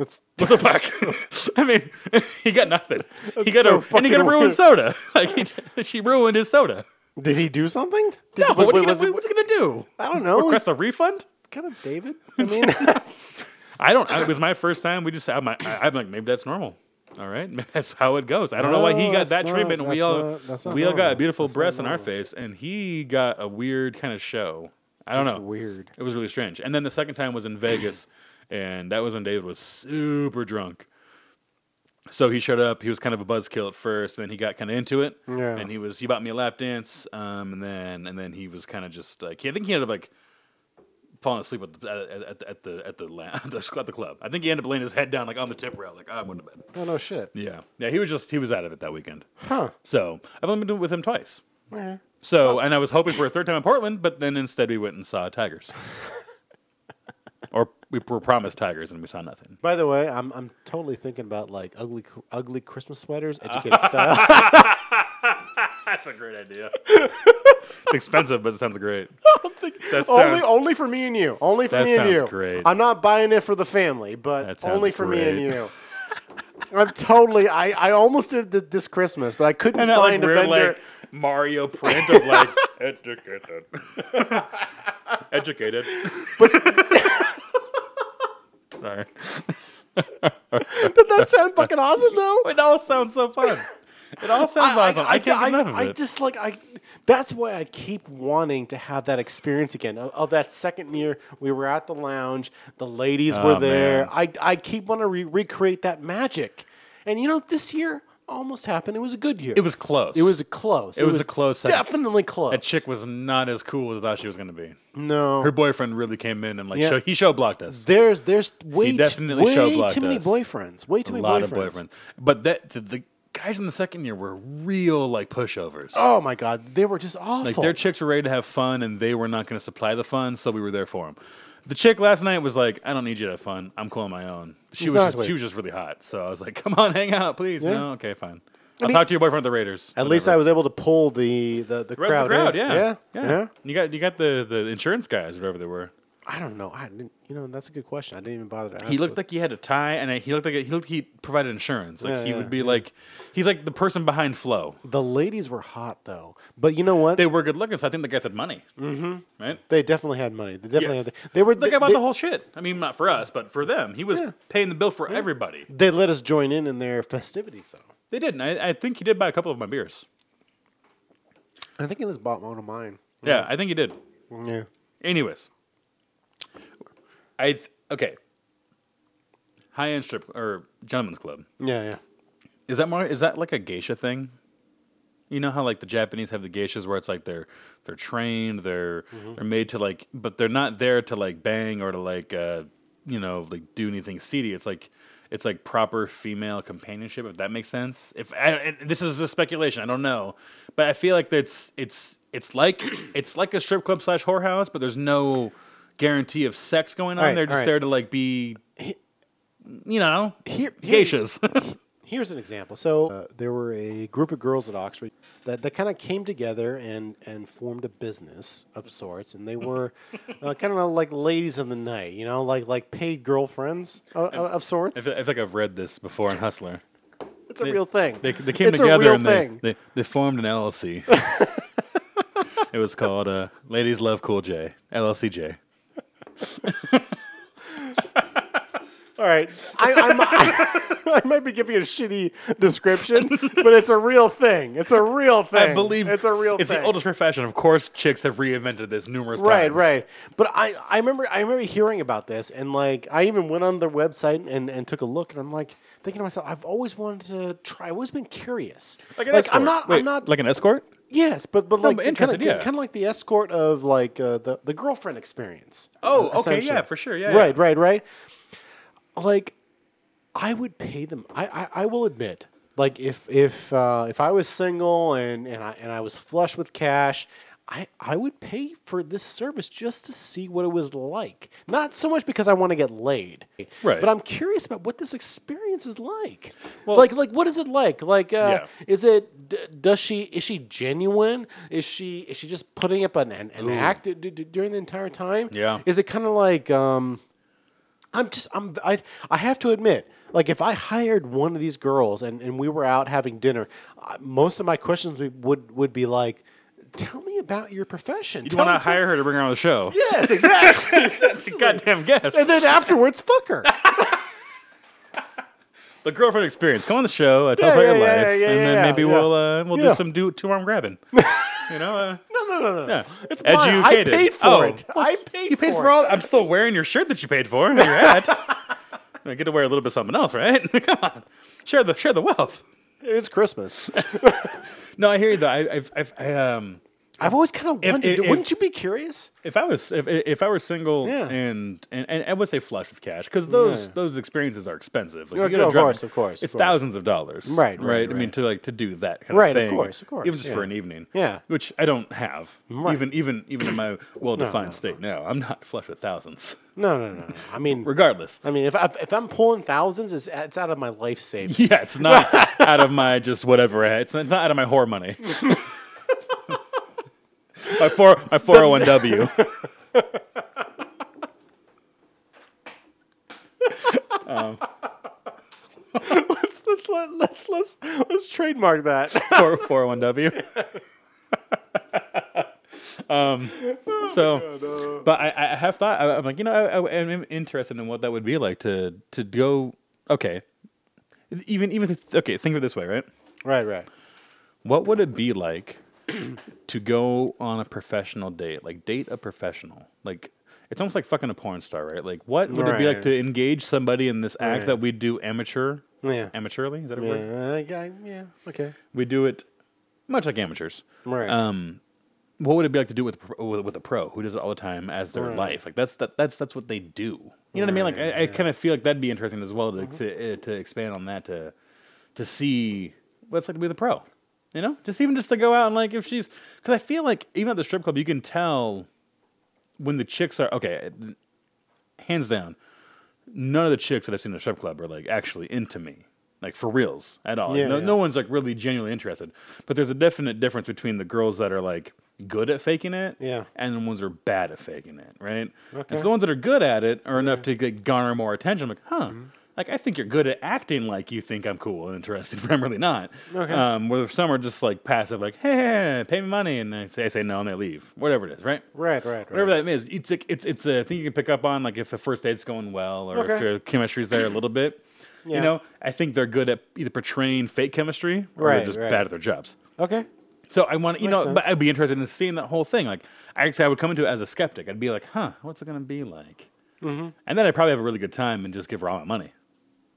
That's What the fuck? I mean, he got nothing. he got so a and he got a ruined weird. soda. Like he, she ruined his soda. Did he do something? Did, No, wait, what wait, are you was gonna, it- what's he gonna do? I don't know. Request a refund? kind of David. I mean, I don't. It was my first time. We just. I'm I'm like, maybe that's normal. All right, that's how it goes. I don't know why he got that not- treatment, we all not- we all got beautiful That's in our face, and he got a weird kind of show. I don't That's know. weird. It was really strange. And then the second time was in Vegas, and that was when David was super drunk. So he showed up. He was kind of a buzzkill at first, then he got kind of into it. Yeah. And he was he bought me a lap dance, um, and then and then he was kind of just like I think he ended up like falling asleep at the at, at, at the at the at the at the club. I think he ended up laying his head down like on the tip rail, like "Oh, I'm going to bed. Oh no shit. Yeah, yeah. He was just he was out of it that weekend. Huh. So I've only been with him twice. Eh. So and I was hoping for a third time in Portland, but then instead we went and saw tigers. we were promised tigers and we saw nothing. By the way, I'm I'm totally thinking about like ugly ugly Christmas sweaters, educated style. That's a great idea. it's expensive, but it sounds great. That only sounds only for me and you. Only for me and you. great. I'm not buying it for the family, but only for me and you. I'm totally. I, I almost did th- this Christmas, but I couldn't and that like find a vendor. like Mario print of like educated, educated. Sorry, Did that sound fucking awesome though? it all sounds so fun. It all sounds awesome. I, can't I, get enough of it. I just like I. That's why I keep wanting to have that experience again of, of that second year we were at the lounge. The ladies were Oh, there. man. I I keep wanting to re- recreate that magic, and you know this year almost happened. It was a good year. it was close. It was a close. It was a close second. Definitely close. That chick was not as cool as I thought she was going to be. no. Her boyfriend really came in and like Yeah. show, he show blocked us. there's there's way, definitely way show-blocked too many us. boyfriends. Way too a many lot boyfriends. of boyfriends, but that the, the guys in the second year were real like pushovers. Oh my god, they were just awful. Like their chicks were ready to have fun, and they were not going to supply the fun, so we were there for them. The chick last night was like, "I don't need you to have fun. I'm cool on my own." She was Exactly. just, she was just really hot, so I was like, "Come on, hang out, please." Yeah. No, okay, fine. I'll mean- talk to your boyfriend at the Raiders. At least I was able to pull the the, the The rest of crowd. the crowd, in. yeah. yeah, yeah, yeah. You got you got the the insurance guys, whatever they were. I don't know. I didn't. You know, that's a good question. I didn't even bother to ask. He looked like he had a tie, and he looked like he looked he provided insurance. Like Yeah, he yeah, would be yeah. like, he's like the person behind Flo. the ladies were hot though. But you know what? They They, were good looking, so I think the guys had money. Mm-hmm. Right. They definitely had money. They definitely Yes. had. They were. The guy they, bought the whole shit. I mean, not for us, but for them. He was paying the bill for everybody. they let us join in in their festivities though. They didn't. I, I think he did buy a couple of my beers. I think he just bought one of mine. Yeah, I think he did. Yeah. Anyways, I th- okay. High end strip or gentlemen's club. Yeah. Yeah. Is that more? Is that like a geisha thing? You know how like the Japanese have the geishas where it's like they're they're trained, they're they're made to like, but they're not there to like bang or to like uh, you know like do anything seedy. It's like it's like proper female companionship. If that makes sense. If I, this is a speculation, I don't know, but I feel like it's it's it's like it's like a strip club slash whorehouse, but there's no guarantee of sex going on. Alright, they're just alright. there to like be, you know, Here, here- geishas. Here's an example. So uh, there were a group of girls at Oxford that, that kind of came together and, and formed a business of sorts, and they were uh, kind of like ladies of the night, you know, like like paid girlfriends of, of sorts. I feel, I feel like I've read this before in Hustler. It's a they- real thing. They, they came It's together and they, they, they formed an LLC. it was called uh, Ladies Love Cool J, LLCJ. All right, I, I'm, I, I might be giving a shitty description, but it's a real thing. It's a real thing. I believe it's a real thing. It's thing. the oldest profession. Of course, chicks have reinvented this numerous Right, times. right. Right. But I, I remember I remember hearing about this and like I even went on their website and, and took a look and I'm like thinking to myself, I've always wanted to try. I've always been curious. Like an escort. I'm not Wait, I'm not like an escort. Yes, but but like kind of yeah. kind of like the escort of like uh, the the girlfriend experience. Oh, okay, yeah, for sure, yeah, Right, yeah. right, right. Like I would pay them. I I, I will admit. Like if if uh, if I was single and, and I and I was flush with cash, I, I would pay for this service just to see what it was like. Not so much because I want to get laid, Right. But I'm curious about what this experience is like. Well- like like what is it like? Like uh, Yeah. is it d- does she is she genuine? Is she is she just putting up an an, an act d- d- during the entire time? Yeah. Is it kind of like um I'm just I'm I I have to admit, like if I hired one of these girls and, and we were out having dinner, uh, most of my questions would would, would be like, "Tell me about your profession." You want to hire her to bring her on the show? Yes, exactly. That's a goddamn guess. and then afterwards, fuck her. the girlfriend experience. Come on the show. Uh, tell Yeah, about your yeah, life, yeah, yeah, and then yeah, maybe yeah. we'll uh, we'll Yeah. do some do two arm grabbing. you know. Uh, No, no, no, no. Yeah. It's mine. I Educated. paid for Oh, it. I paid. You paid for for it. all. I'm still wearing your shirt that you paid for. and Your hat. I get to wear a little bit of something else, right? Come on, share the share the wealth. It's Christmas. No, I hear you though. I, I've, I've I, um, I've always kind of wondered. if- wouldn't you be curious? If I was if if I were single Yeah. and, and and I would say flush with cash because those Yeah. those experiences are expensive. Like, Yeah, you gotta of drop- course, of course, of It's course. thousands of dollars. Right, right, I mean to like to do that kind Right, of of course, of course, Even just for an evening. Yeah. Which I don't have. Right. Even even even in my well defined no, state now, I'm not flush with thousands. No, no, no. no. I mean, Regardless. I mean, if I, if I'm pulling thousands, it's it's out of my life savings. Yeah, it's not out of my just whatever. It's not out of my whore money. My four my four hundred one w. let's, let's, let, let's let's let's trademark that. Four four hundred one w. Um. So, but I, I have thought. I, I'm like, you know, I, I, I'm interested in what that would be like to to go. Okay, even even okay. Think of it this way, right? right, right. What would it be like to go on a professional date? Like date a professional? Like it's almost like fucking a porn star, right? Like what would it be like to engage somebody in this act Right. that we do amateur? Yeah. Amateurly? Is that a Yeah, word? uh, yeah, yeah. Okay. We do it much like amateurs. Right. Um, what would it be like to do it with a pro- with, with a pro who does it all the time as their Right. life? Like that's that, that's that's what they do. You know what I mean? Like I, I kind of feel like that'd be interesting as well to to, uh, to expand on that to to see what it's like to be the pro. You know, just even just to go out and like if she's because I feel like even at the strip club you can tell when the chicks are okay. Hands down, none of the chicks that I've seen in the strip club are like actually into me, like for reals at all. Yeah, no, yeah. no one's like really genuinely interested. But there's a definite difference between the girls that are like good at faking it, Yeah. and the ones that are bad at faking it, right? Okay. And so the ones that are good at it are enough to like, garner more attention. I'm like, huh. Mm-hmm. Like I think you're good at acting like you think I'm cool and interested, but I'm really not. Okay. Um, where some are just like passive, like, hey, pay me money, and I say, I say no, and they leave. Whatever it is, right? Right, right, right. Whatever that is, it's like, it's it's a thing you can pick up on, like if a first date's going well or if your chemistry's there a little bit. Yeah. You know, I think they're good at either portraying fake chemistry or Right, they're just right. bad at their jobs. Okay. So I want you Makes know, but. I'd be interested in seeing that whole thing. Like, I actually I would come into it as a skeptic. I'd be like, huh, what's it gonna be like? Mm-hmm. And then I'd probably have a really good time and just give her all my money.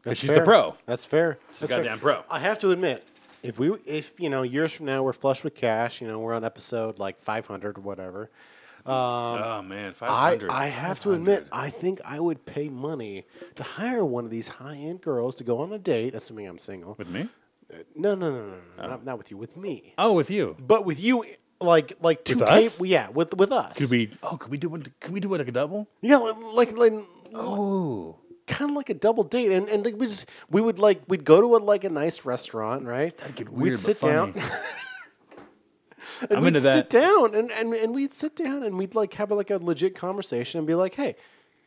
That's she's fair. the pro. That's fair. She's That's a fair. goddamn pro. I have to admit, if we, if you know, years from now we're flush with cash, you know, we're on episode like 500 or whatever. Um, oh man, 500. I. I have to admit, I think I would pay money to hire one of these high end girls to go on a date, assuming I'm single. with me. Uh, no, no, no, no, no, not, oh. not with you, with me, Oh, with you. but with you, like like two tape. Yeah, with with us. Could we? Oh, could we do one? Could we do it like a double? Yeah, like like. Oh, Kind of like a double date, and and like we just we would like we'd go to a, like a nice restaurant, right? That'd get we'd sit down, and I'm we'd into sit that. down, and, and and we'd sit down, and we'd like have like a legit conversation, and be like, "Hey,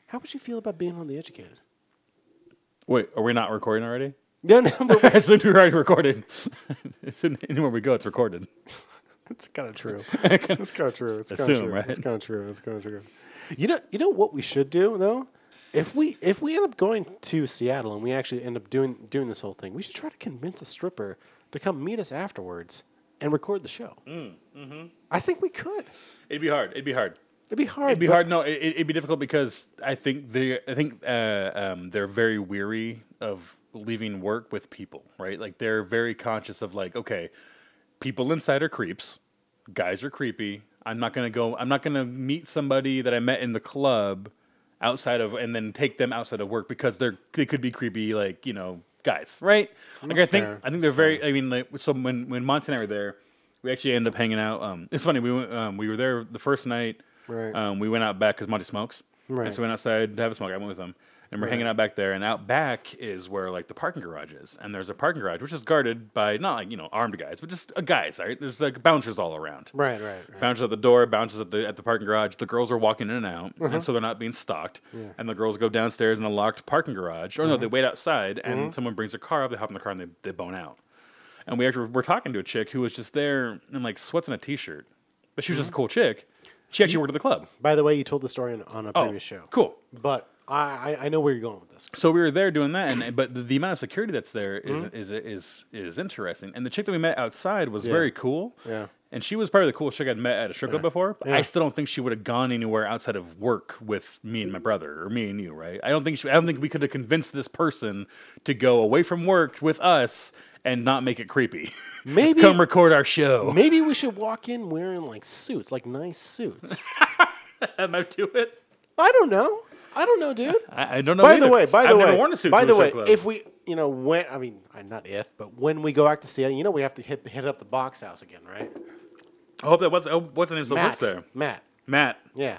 how would you feel about being on the educated?" Wait, are we not recording already? Yeah, no, but I we were already in- Anywhere we go, it's recorded. It's kind of true. it's kind of true. It's kind of true. right? It's kind of true. It's kind of true. You know, you know what we should do though. If we if we end up going to Seattle and we actually end up doing doing this whole thing, we should try to convince a stripper to come meet us afterwards and record the show. Mm, mm-hmm. I think we could. It'd be hard. It'd be hard. It'd be hard. It'd be hard. No, it, it'd be difficult because I think they, I think uh, um, they're very weary of leaving work with people, right? Like they're very conscious of like, okay, people inside are creeps, guys are creepy. I'm not gonna go. I'm not gonna meet somebody that I met in the club outside of, and then take them outside of work because they're they could be creepy, like you know, guys, right? like I That's think fair. I think That's they're very. I mean, like so when when Monty and I were there, we actually ended up hanging out. Um, it's funny. We went, um, we were there the first night. Right. Um, we went out back because Monty smokes. Right. And so we went outside to have a smoke. I went with him. And we're hanging out back there. And out back is where like the parking garage is. And there's a parking garage which is guarded by not like, you know, armed guys, but just uh, guys, right? There's like bouncers all around. Right, right, right. Bouncers at the door, bouncers at the at the parking garage. The girls are walking in and out, Uh-huh. and so they're not being stalked. And the girls go downstairs in a locked parking garage, or Uh-huh. no, they wait outside, and someone brings a car up. They hop in the car and they, they bone out. And we actually were talking to a chick who was just there in like sweats and a t-shirt, but she was Mm-hmm. just a cool chick. She actually worked at the club. By the way, you told the story on, on a Oh, previous show, cool. but I, I know where you're going with this. So we were there doing that, and but the, the amount of security that's there is, Mm-hmm. is is is interesting. And the chick that we met outside was very cool. Yeah. And she was probably the coolest chick I'd met at a strip club before. But Yeah. I still don't think she would have gone anywhere outside of work with me and my brother, or me and you, right? I don't think she, I don't think we could have convinced this person to go away from work with us and not make it creepy. Maybe Come record our show. maybe we should walk in wearing like suits, like nice suits. Am I do it? I don't know. I don't know, dude. I, I don't know. by the way, by the I've way, never worn a suit by to the a way, strip club. if we, you know, when I mean, uh, not if, but when we go back to Seattle, you know, we have to hit hit up the box house again, right? I hope that what's oh, what's the name still works there. Matt, Matt, yeah.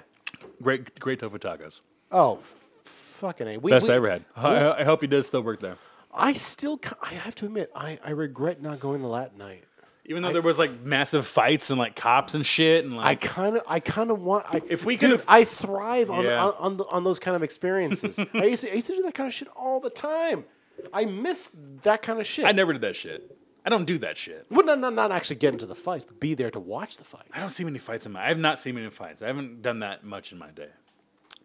great great tofu tacos. Oh, f- fucking a. We, Best we- I ever had. I, I hope he does still work there. I still, I have to admit, I, I regret not going to Latin night. Even though there was like massive fights and like cops and shit and like I kind of, I kind of want. I, If we could've- I thrive on Yeah. on on, the, on those kind of experiences. I used to, I used to do that kind of shit all the time. I miss that kind of shit. I never did that shit. I don't do that shit. Well, not, not not actually get into the fights, but be there to watch the fights. I don't see many fights in my. I have not seen many fights. I haven't done that much in my day.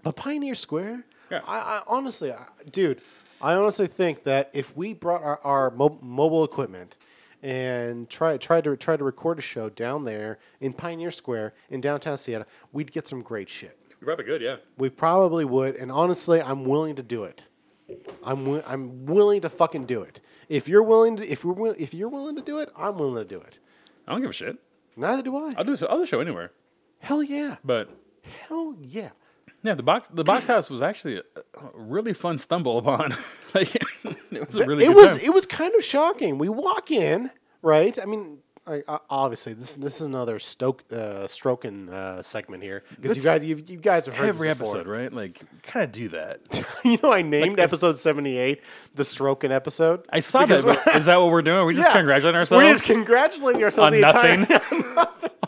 But Pioneer Square, Yeah. I, I honestly, I, dude, I honestly think that if we brought our, our mo- mobile equipment and try try to try to record a show down there in Pioneer Square in downtown Seattle, we'd get some great shit. You're probably good, yeah. We probably would, and honestly, I'm willing to do it. I'm wi- I'm willing to fucking do it. If you're willing to, if we're wi- if you're willing to do it, I'm willing to do it. I don't give a shit. Neither do I. I'll do this. A show anywhere. Hell yeah. But Hell yeah. yeah, the box the box house was actually a, a really fun stumble upon. like it was really it was time. it was kind of shocking. We walk in, right? I mean, I, I, obviously this this is another stoke uh, stroking uh, segment here because you guys you, you guys have heard every this episode, right? Like kind of do that. you know, I named episode seventy eight the stroking episode. I saw that. Is that what we're doing? Are we just Yeah. congratulating ourselves We're just congratulating ourselves on nothing?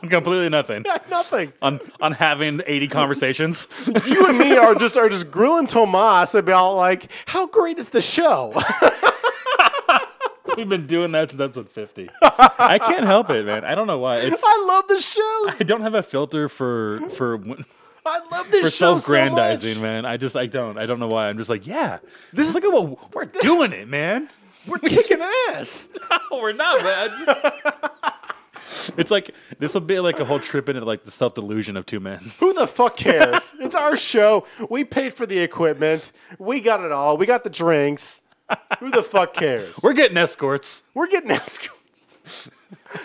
on completely nothing. nothing. On on having eighty conversations. You and me are just are just grilling Tomas about like how great is the show. We've been doing that since episode fifty. I can't help it, man. I don't know why. It's I love the show. I don't have a filter for for I love this for show self-grandizing, so man. I just I don't I don't know why. I'm just like, yeah, this is look at what we're doing it, man. We're kicking ass. No, we're not, man. It's like this will be like a whole trip into like the self delusion of two men. Who the fuck cares? it's our show. We paid for the equipment. We got it all. We got the drinks. Who the fuck cares? We're getting escorts. We're getting escorts.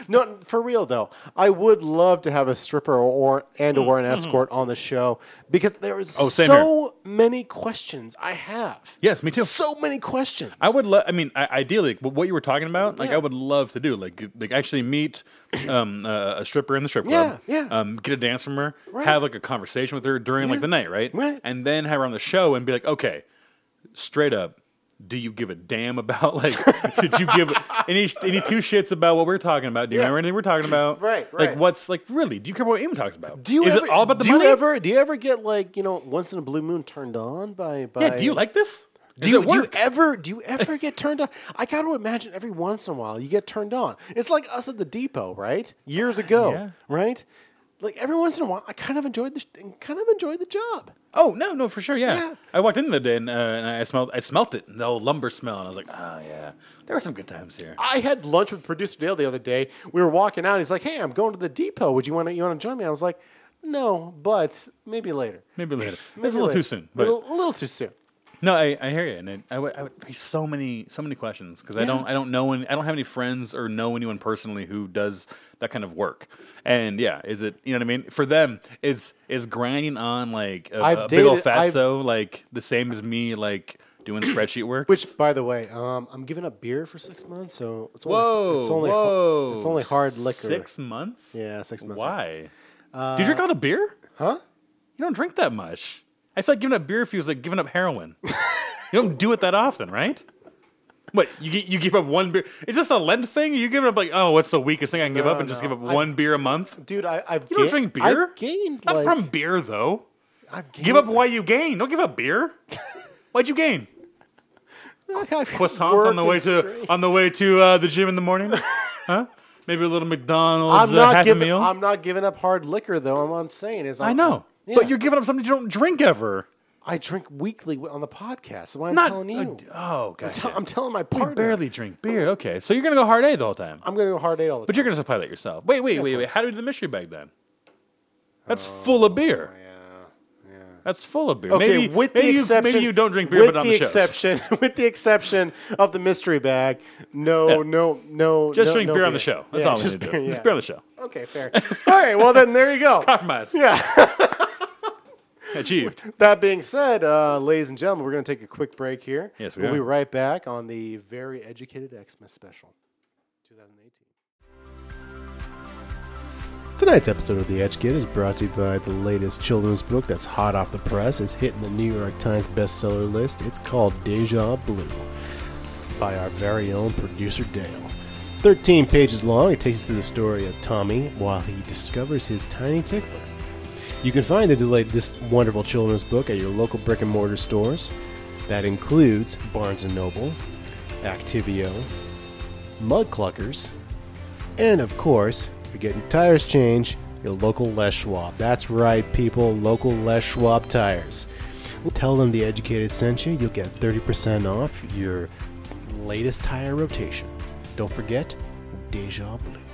no, for real though, I would love to have a stripper or and or an escort on the show because there is Mm-hmm. Oh, same so many questions I have. Yes, me too. So many questions. I would love. I mean, I, ideally, but what you were talking about, like, Yeah. I would love to do, like, like actually meet um, uh, a stripper in the strip club. Yeah, yeah. Um, get a dance from her, Right. have like a conversation with her during like Yeah. the night, right? Right. And then have her on the show and be like, okay, straight up, do you give a damn about like? did you give any any two shits about what we're talking about? Do you Yeah. remember anything we're talking about? Right, right. Like, what's like really? Do you care what Eamon talks about? do you Is ever, it all about the do money? you ever do you ever get like you know once in a blue moon turned on by by yeah. Do you like this? Do you, do you ever do you ever get turned on? I got to imagine every once in a while you get turned on. It's like us at the depot, right? Years ago, Yeah. right? Like every once in a while, I kind of enjoyed the sh- kind of enjoyed the job. Oh no, no, for sure, yeah. Yeah. I walked in the day and, uh, and I smelled, I smelt it, the old lumber smell, and I was like, oh yeah, there were some good times here. I had lunch with producer Dale the other day. We were walking out. He's like, "Hey, I'm going to the depot. Would you want to you want to join me?" I was like, "No, but maybe later." Maybe later. Maybe It's a little later. too soon, a but little, a little too soon. No, I, I hear you, and it, I would, I would be so many, so many questions because I don't, I don't know, any, I don't have any friends or know anyone personally who does that kind of work. And yeah, is it, you know what I mean? For them, is is grinding on like a, I've a big old dated- I've- fatso like the same as me like doing spreadsheet work? Which, by the way, um, I'm giving up beer for six months, so it's only, whoa, it's only whoa, it's only hard liquor. Six months? Yeah, six months. Why? Do you drink a lot of beer? Huh? You don't drink that much. I feel like giving up beer feels like giving up heroin. you don't do it that often, right? What you you give up one beer? Is this a Lent thing? You giving up like, oh, what's the weakest thing I can give No, up and just no. give up I- one beer a month? Dude, I, I've You don't ga- drink beer? I've gained Not like, from beer though. I've gained, Give up why you gain. Don't give up beer. Why'd you gain? Croissant on the way to on the way to uh, the gym in the morning, huh? Maybe a little McDonald's I'm uh, not half a giving. meal. I'm not giving up hard liquor though. I'm saying is I know, Yeah. but you're giving up something you don't drink ever. I drink weekly on the podcast. That's why I'm Not telling you. oh, god. I'm telling my You partner. barely drink beer. Okay, so you're gonna go hard A the whole time, I'm gonna go hard A all the but time. But you're gonna supply that yourself. Wait, wait, wait, wait. How do we do the mystery bag then? That's full of oh, beer. yeah, yeah. That's full of beer. Okay, maybe, with maybe the you, exception, maybe you don't drink beer, with but on the, the, exception, with the exception of the mystery bag, no, Yeah. no, no, Just no- drink no beer on the show. That's Yeah, all we just need to beer, do. yeah. Just beer on the show. Okay, fair. All right, well then there you go. Compromise. Yeah. Achieved. That being said, uh, ladies and gentlemen, we're going to take a quick break here. Yes, we we'll are. be right back on the Very Educated Xmas special, 2018. Tonight's episode of The Educated is brought to you by the latest children's book that's hot off the press. It's hitting the New York Times bestseller list. It's called Deja Blue by our very own producer Dale. 13 pages long, it takes us through the story of Tommy while he discovers his tiny tickler. You can find the delayed, this wonderful children's book at your local brick and mortar stores. That includes Barnes & Noble, Activio, Mud Cluckers, and of course, if you're getting tires changed, your local Les Schwab. That's right, people, local Les Schwab tires. We'll tell them the educated sent you. You'll get 30% off your latest tire rotation. Don't forget, Deja Blue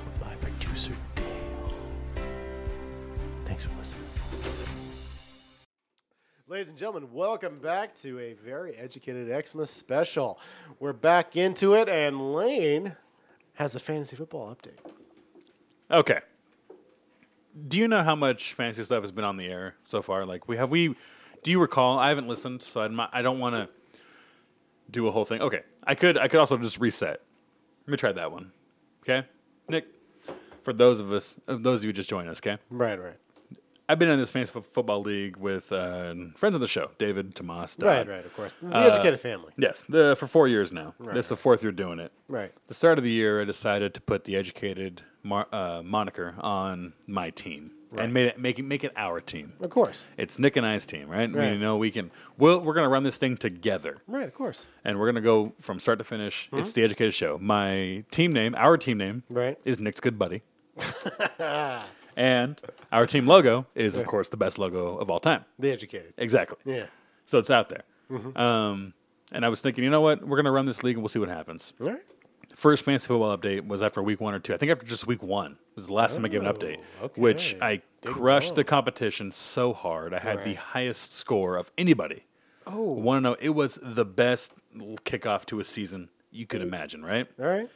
Ladies and gentlemen, welcome back to a very educated Xmas special. We're back into it, and Lane has a fantasy football update. Okay. Do you know how much fantasy stuff has been on the air so far? Like we have we. Do you recall? I haven't listened, so I'm not, I don't want to do a whole thing. Okay, I could I could also just reset. Let me try that one. Okay, Nick. For those of us, those of you who just joined us, okay. Right, right. I've been in this fantasy fo- football league with uh, friends of the show, David, Tomas, Dodd. Right, right, of course. The educated family. Yes, the, for four years now. Right, This is the fourth year doing it. Right. The start of the year, I decided to put the educated mar- uh, moniker on my team Right. and made it make it make it our team. Of course. It's Nick and I's team, right? Right. We know we can. We'll, we're going to run this thing together, Right, of course. and we're going to go from start to finish. Hmm? It's the educated show. My team name, our team name, Right. is Nick's Good Buddy, and our team logo is, of course, the best logo of all time. The educated. Exactly. Yeah. So it's out there. Mm-hmm. Um, and I was thinking, you know what? We're going to run this league and we'll see what happens. All right. First fantasy football update was after week one or two. I think after just week one was the last time I gave an update, Oh, okay. which I Did crushed the competition so hard. I had the highest score of anybody. Oh. Want to know? It was the best kickoff to a season you could imagine, right? All right.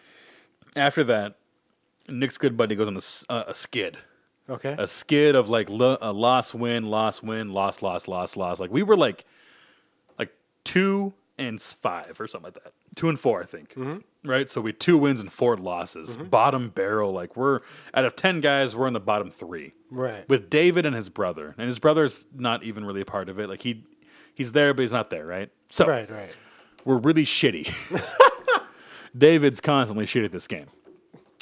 After that, Nick's good buddy goes on a, uh, a skid. Okay. A skid of like lo- a loss, win, loss, win, loss, loss, loss, loss. Like we were like, like two and five or something like that. Two and four, I think. Mm-hmm. Right. So we had two wins and four losses. Mm-hmm. Bottom barrel. Like we're out of ten guys, we're in the bottom three. Right. With David and his brother, and his brother's not even really a part of it. Like he, he's there, but he's not there. Right. So right, right. we're really shitty. David's constantly shit at this game.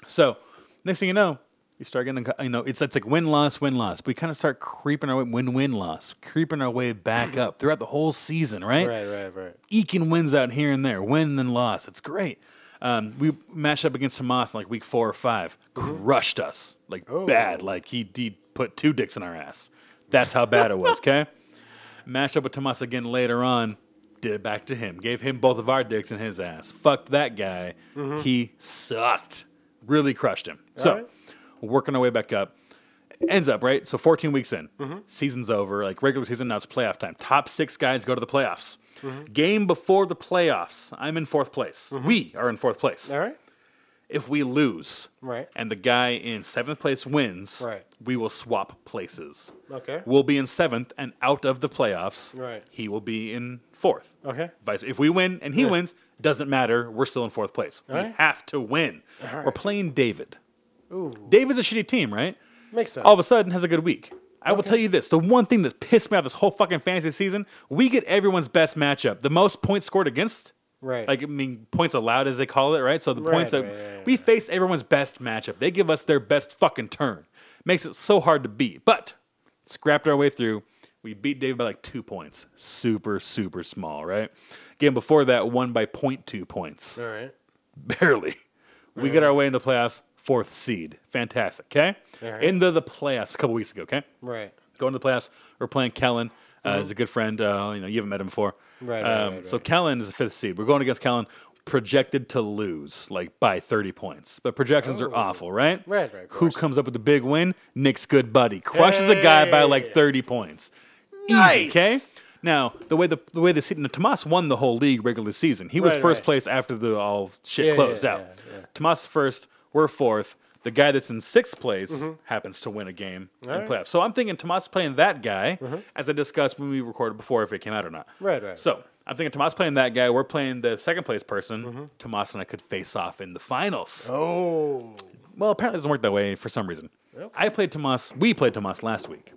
So next thing you know, you start getting, you know, it's, it's like win loss, win loss. We kind of start creeping our way, win win loss, creeping our way back up throughout the whole season, right? Right, right, right. Eking wins out here and there, win and loss. It's great. Um, we matched up against Tomas in like week four or 5 crushed us like bad. Like he, he put two dicks in our ass. That's how bad it was. Okay. Matched up with Tomas again later on. Did it back to him. Gave him both of our dicks in his ass. Fucked that guy. He sucked. Really crushed him. so, right. Working our way back up. Ends up, right? So 14 weeks in. Season's over. Like regular season, now it's playoff time. Top six guys go to the playoffs. Game before the playoffs. I'm in fourth place. We are in fourth place. All right. If we lose Right. and the guy in seventh place wins, Right. we will swap places. Okay. We'll be in seventh and out of the playoffs. Right. He will be in fourth. Okay. Vice. If we win and he wins, doesn't matter. We're still in fourth place. we right. have to win. We're playing David. Ooh. David's a shitty team, right? Makes sense. All of a sudden has a good week. I will Okay. tell you this: the one thing that pissed me off this whole fucking fantasy season, we get everyone's best matchup, the most points scored against. Right. Like I mean, points allowed as they call it, right? So the points that right, right, right. we face everyone's best matchup. They give us their best fucking turn. Makes it so hard to beat. But scrapped our way through. We beat David by like two points. Super, super small, right? Game before that, won by 0.2 points. All right. Barely. We get our way into the playoffs, fourth seed. Fantastic, okay? Alright. Into the playoffs a couple weeks ago, okay? Right. Going to the playoffs. We're playing Kellen. Uh, He's a good friend. Uh, you know, you haven't met him before. Mm-hmm. Right, right, Um, right, So right. Kellen is the fifth seed. We're going against Kellen, projected to lose like by 30 points. But projections are awful, right? Oh. Right, right, Who comes up with the big win? Nick's good buddy crushes the guy by like 30 points. Easy, Nice. okay? Now, the way the, the way the season, Tomas won the whole league regular season. He was Right, first right. place after the all shit Yeah, closed yeah, out. yeah. Tomas first, we're fourth. The guy that's in sixth place happens to win a game in Mm-hmm. right. playoffs. So I'm thinking Tomas playing that guy, as I discussed when we recorded before, if it came out or not. Right, right. So I'm thinking Tomas playing that guy. We're playing the second place person. Mm-hmm. Tomas and I could face off in the finals. Oh. Well, apparently it doesn't work that way for some reason. I played Tomas. We played Tomas last week,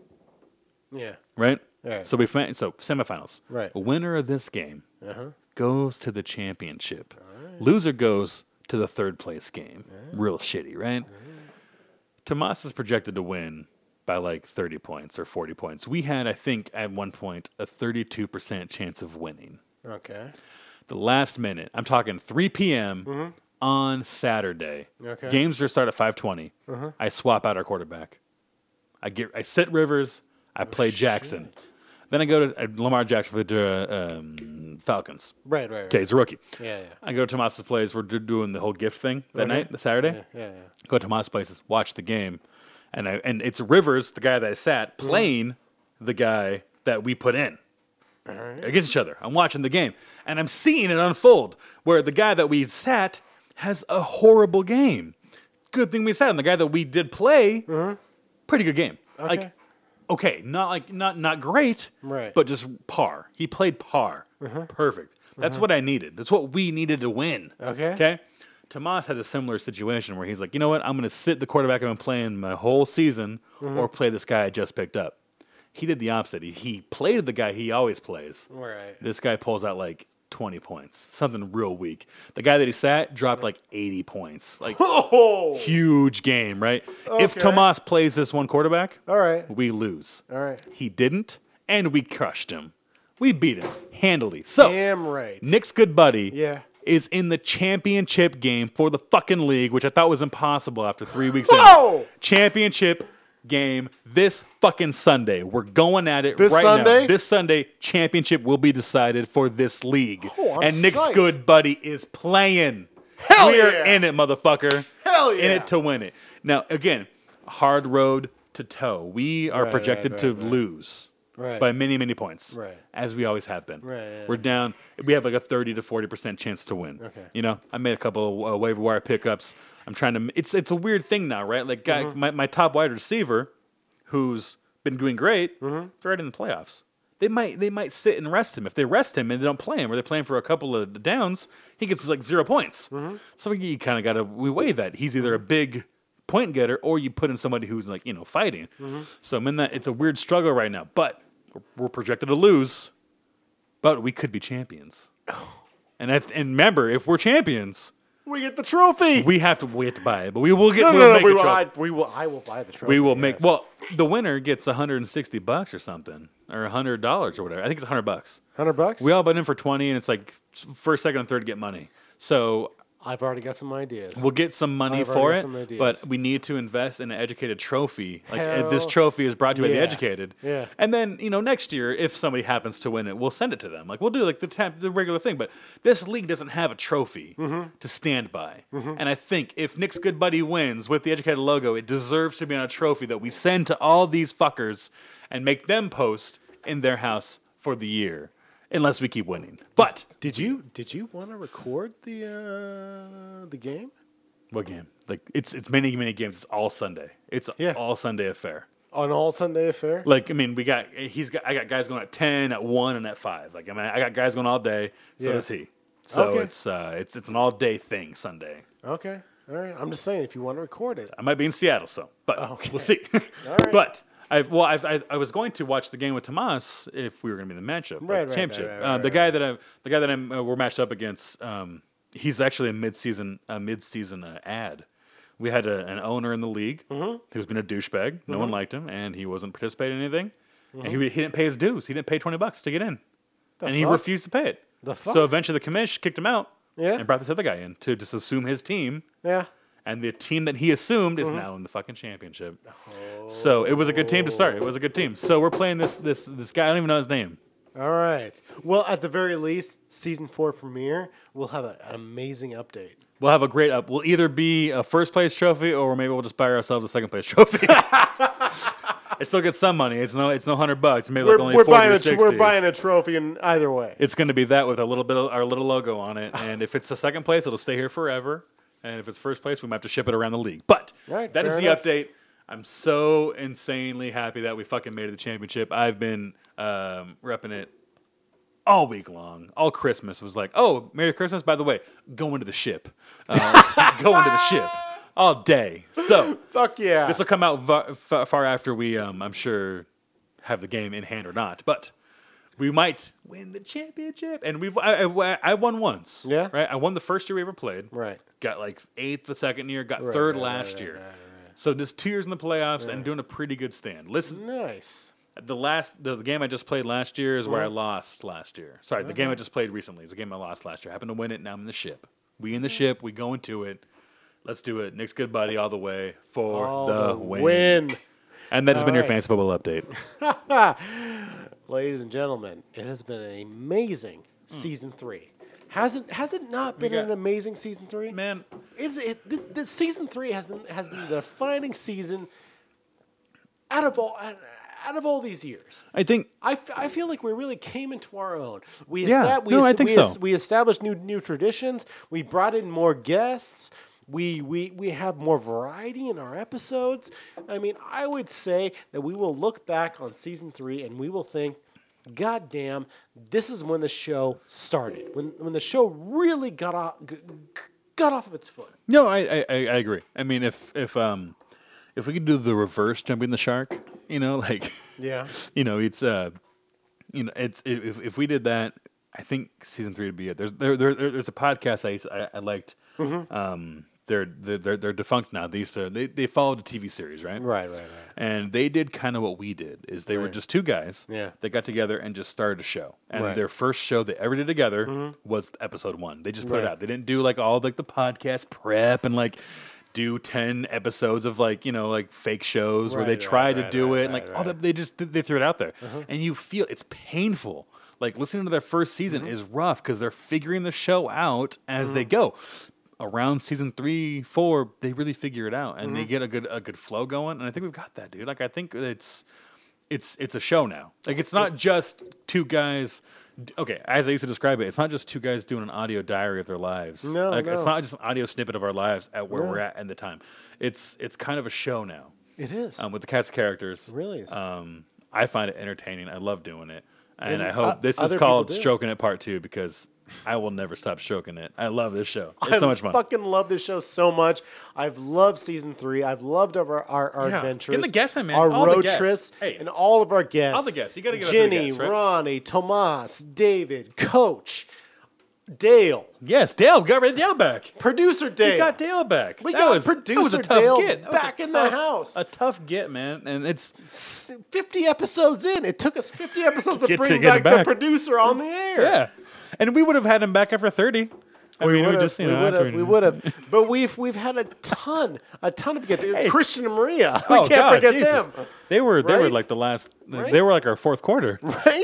Yeah. right? Yeah. So we fin- so semifinals. Right. Winner of this game Uh-huh. goes to the championship. Loser goes to the third place game. Real shitty, right? Tomas is projected to win by like 30 points or 40 points. We had, I think, at one point, a 32% chance of winning. Okay. The last minute, I'm talking 3 p.m. on Saturday. Mm-hmm. Okay. Games are start at 5:20. I swap out our quarterback. I get I sit Rivers. I play Jackson. Then I go to uh, Lamar Jackson for the uh, um, Falcons. Right, right, right. Okay, he's a rookie. Yeah, yeah. I go to Tomas's place. We're doing the whole gift thing that night, the Saturday. Yeah, yeah, yeah. Go to Tomas's place, watch the game, and I and it's Rivers, the guy that I sat, Mm-hmm. playing the guy that we put in against each other. I'm watching the game and I'm seeing it unfold where the guy that we sat has a horrible game. Good thing we sat, and the guy that we did play, pretty good game. Like, Okay. okay, not like not not great, Right. But just par. He played par, Uh-huh. perfect. That's uh-huh. what I needed. That's what we needed to win. Okay. Okay. Tomas has a similar situation where he's like, you know what? I'm going to sit the quarterback I've been playing my whole season, mm-hmm. or play this guy I just picked up. He did the opposite. He, he played the guy he always plays. Right. This guy pulls out like 20 points, something real weak. The guy that he sat dropped like 80 points. Like, Oh. huge game, right? If Okay. Tomas plays this one quarterback, All right. we lose. All right. He didn't, and we crushed him. We beat him handily. So, Damn right. Nick's good buddy Yeah. is in the championship game for the fucking league, which I thought was impossible after three weeks. Whoa! In. Championship game this fucking Sunday. We're going at it This right Sunday? now. This Sunday, championship will be decided for this league. Oh, I'm and Nick's psyched. good buddy is playing. Hell We're yeah. in it, motherfucker. Hell yeah. In yeah. it to win it. Now, again, hard road to toe. We are projected right, to lose Right. by many, many points. Right. As we always have been. Right, yeah, We're down. We have like a 30 to 40% chance to win. Okay. You know, I made a couple of uh, waiver wire pickups. I'm trying to. It's it's a weird thing now, right? Like, guy, Mm-hmm. my, my top wide receiver, who's been doing great, Mm-hmm. is right in the playoffs. They might they might sit and rest him. If they rest him and they don't play him, or they're playing for a couple of downs, he gets like zero points. Mm-hmm. So you kind of got to we weigh that. He's either a big point getter or you put in somebody who's like you know fighting. Mm-hmm. So I'm in that. It's a weird struggle right now, but we're, projected to lose. But we could be champions. And I, and remember, if we're champions, We get the trophy. we have to we have to buy it. But we will get. no, no, we'll no. make We a will, trophy. I, we will. I will buy the trophy. We will make yes. well. The winner gets 160 bucks or something, or 100 dollars or whatever. I think it's 100 bucks. hundred bucks. We all bet in for 20, and it's like first, second, and third get money. So I've already got some ideas. we'll get some money I've for already it, got some ideas. but we need to invest in an educated trophy. Like uh, this trophy is brought to you by yeah. the educated. Yeah. And then you know next year, if somebody happens to win it, we'll send it to them. Like we'll do like the tap, the regular thing. But this league doesn't have a trophy Mm-hmm. to stand by. And I think if Nick's good buddy wins with the educated logo, it deserves to be on a trophy that we send to all these fuckers and make them post in their house for the year. Unless we keep winning, but Did you did you want to record the uh, the game what game? Like it's it's many many games. It's all Sunday. It's Yeah. all Sunday affair. An all Sunday affair? Like I mean, we got he's got I got guys going at ten, at one, and at five. Like I mean, I got guys going all day. So Yeah. does he. So Okay. it's uh it's it's an all day thing Sunday. Okay, all right. I'm just saying if you want to record it. I might be in Seattle, so but Okay. we'll see. right. But I well I've, I I was going to watch the game with Tomas if we were going to be in the matchup, Right, right, championship. right, right, uh, the guy that I the guy that I'm uh, we're matched up against. Um, he's actually a mid season a mid season uh, ad. We had a, an owner in the league Mm-hmm. who's been a douchebag. No one liked him, and he wasn't participating in anything. And Mm-hmm. he, he didn't pay his dues. He didn't pay twenty bucks to get in, and he refused to pay it. The fuck? So eventually, the commish kicked him out. Yeah. and brought this other guy in to just assume his team Yeah. And the team that he assumed Mm-hmm. is now in the fucking championship. So it was a good team to start. It was a good team. So we're playing this this this guy. I don't even know his name. All right. Well, at the very least, season four premiere, we'll have a, an amazing update. We'll have a great up. We'll either be a first place trophy or maybe we'll just buy ourselves a second place trophy. I still get some money. It's no, it's no hundred bucks. Maybe we're, like only we're 40 buying or a 60. we're buying a trophy in either way. It's going to be that with a little bit of our little logo on it. And if it's the second place, it'll stay here forever. And if it's first place, we might have to ship it around the league. But Right, that is the enough. update. I'm so insanely happy that we fucking made it to the championship. I've been um, repping it all week long. All Christmas was like, oh, Merry Christmas. By the way, go into the ship. Uh, go into the ship all day. So Fuck yeah. this will come out far after we, um, I'm sure, have the game in hand or not. But we might win the championship. And we've I, I, I won once. Yeah? Right. I won the first year we ever played. right. Got like eighth the second year. Got Right, third right, last right, year. So this two years in the playoffs and doing a pretty good stand. Listen, Nice. the last the, the game I just played last year is where I uh-huh. lost last year. Sorry, the game I uh-huh. just played recently is the game I lost last year. I happened to win it. Now I'm in the ship. We in the ship. We go into it. Let's do it. Nick's good buddy all the way for All the, win. win. And that has been your fantasy football update. Ladies and gentlemen, it has been an amazing hmm. season three. Has it? Has it not been got- an amazing season three? Man, It's, it, the, the season three has been has been the defining season out of all out, of all these years. I think I, f- I feel like we really came into our own. We Yeah. estab- we, No, I think we, so. we established new new traditions. We brought in more guests. We, we we have more variety in our episodes. I mean, I would say that we will look back on season three and we will think, God damn, this is when the show started. When when the show really got off got off of its foot. no, I, I I agree. I mean, if if um if we could do the reverse jumping the shark, you know, like Yeah. you know, it's uh, you know, it's if if we did that, I think season three would be it. There's there, there there- there's a podcast I I, I liked. Mm-hmm. Um, they're they're they're defunct now. They used to they they followed a TV series, right? Right, right, right. And they did kind of what we did. Is they were just two guys. Yeah. They got together and just started a show. And Right. Mm-hmm. their first show they ever did together was episode one. They just put it out. They didn't do like all like the podcast prep and like do 10 episodes of like you know like fake shows where they Right, try right, to right, do right, it and like right, all right. that they just they threw it out there and you feel it's painful like listening to their first season Mm-hmm. is rough because they're figuring the show out as they go around season three four they really figure it out and Mm-hmm. they get a good a good flow going and i think we've got that dude like i think it's it's it's a show now like it's not just two guys okay as i used to describe it it's not just two guys doing an audio diary of their lives No, like it's not just an audio snippet of our lives at where No. we're at in the time it's it's kind of a show now It is. um, with the cast of characters. It really is. Um, I find it entertaining. I love doing it, and, And I hope o- this is called "Stroking It" Part Two because I will never stop stroking it. I love this show. It's so I much fun. fucking love this show so much. I've loved season three. I've loved our our, our Yeah. adventures. Get the guests in, man. Our All road trips Hey. and all of our guests. All the guests. You it to the Ginny, guests, right? Ronnie, Tomas, David, Coach, Dale, yes, Dale we got rid of Dale back. producer Dale. We got Dale back. We That got was, producer tough Dale get. That was a back in the house. A tough get, man. And it's 50 episodes in. It took us 50 episodes to get- bring to back, back. the producer on the air. yeah, and we would have had him back after thirty. I we mean, would we have, just you we know would have, we would have, but we've we've had a ton, a ton of get Hey. Christian and Maria. We Oh, can't God, forget Jesus. them, They were they were like the last. Right? They were like our fourth quarter. right?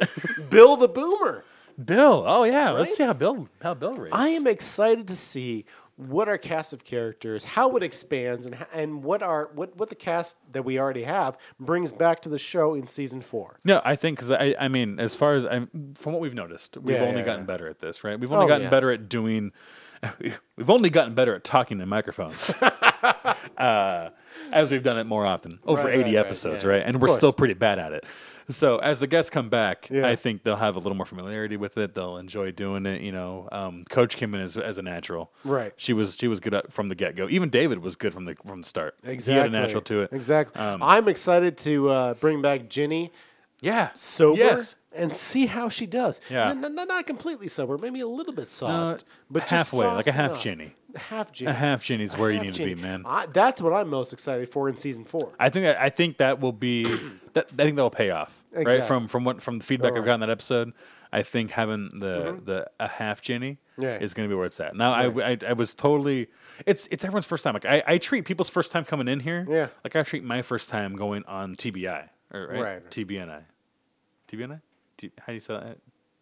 Bill the Boomer. Bill. Oh yeah. Let's see how Bill how Bill rates. I am excited to see what our cast of characters, how it expands, and and what our what what the cast that we already have brings back to the show in season four. No, I think because I, I mean, as far as I'm from what we've noticed, we've Yeah, only yeah, gotten yeah. better at this, right? We've only Oh, gotten better at doing. We've only gotten better at talking to microphones, uh, as we've done it more often over Right, 80 right, episodes, right? And we're still pretty bad at it. So as the guests come back, Yeah. I think they'll have a little more familiarity with it. They'll enjoy doing it. You know, um, Coach came in as, as a natural. Right. She was she was good from the get go. Even David was good from the from the start. Exactly, He had a natural to it. Exactly. Um, I'm excited to uh, bring back Ginny Yeah. sober Yes. and see how she does. Yeah. N- n- not completely sober, maybe a little bit sauced, but just halfway, like a half enough. Ginny. Half Ginny. A half is where you need Ginny. to be, man. I, that's what I'm most excited for in season four. I think that, I think that will be that I think that will pay off right Exactly. from from what from the feedback I've Right. gotten that episode. I think having the mm-hmm. the a half Ginny Yeah. is going to be where it's at. Now I, I I was totally it's it's everyone's first time. Like I, I treat people's first time coming in here. Yeah. Like I treat my first time going on TBI or right, Right. TBNI, TBNI. T, how do you spell that?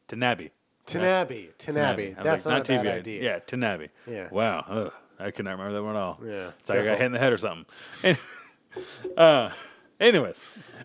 Tanabe. Tanabe, Tanabe. That's not, a bad idea. Yeah, Tanabe. Yeah. Wow. Ugh, I cannot remember that one at all. Yeah, It's like I got hit in the head or something. And- uh, anyways,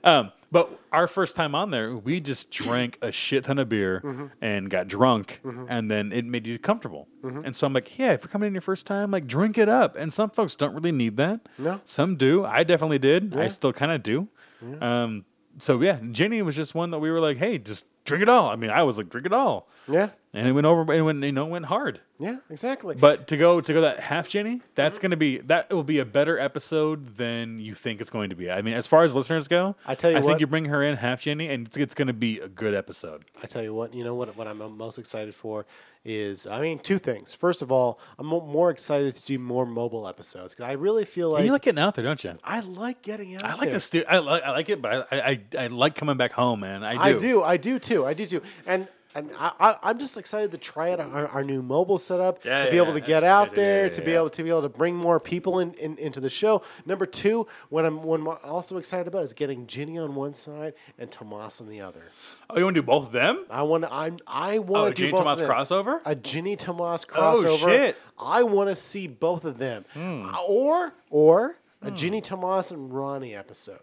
Um, but our first time on there, we just drank a shit ton of beer Mm-hmm. and got drunk, and then it made you comfortable. And so I'm like, yeah, if you're coming in your first time, like drink it up. And some folks don't really need that. No. some do. I definitely did. I still kind of do. Yeah. Um, so yeah, Jenny was just one that we were like, hey, just drink it all. I mean, I was like, drink it all, Yeah. And it went over. It went, you know, went hard. Yeah. Exactly. But to go to go that half Jenny, that's mm-hmm. going to be that will be a better episode than you think it's going to be. I mean, as far as listeners go, I tell you I what- think you bring her in half Jenny, and it's, it's going to be a good episode. I tell you what, you know what? What I'm uh, most excited for is, I mean, two things. First of all, I'm more excited to do more mobile episodes because I really feel like you like getting out there, don't you? I like getting out. I like there. this. Stu- I like I like it, but I, I I like coming back home, man. I do. I do. I do too. I do too. And and I, I, I'm just excited to try out our, our new mobile setup Yeah, to be yeah, able to get out crazy. Yeah, there yeah, to be able to be able to bring more people in, in into the show. Number two, what I'm what I'm also excited about is getting Ginny on one side and Tomas on the other. Oh, you want to do both of them? I want to. I'm. I want Oh, to do Ginny both Tomas of them. crossover? A Ginny Tomas crossover. Oh, shit. Hmm. I want to see both of them, Uh, or or a Ginny Tomas and Ronnie episode.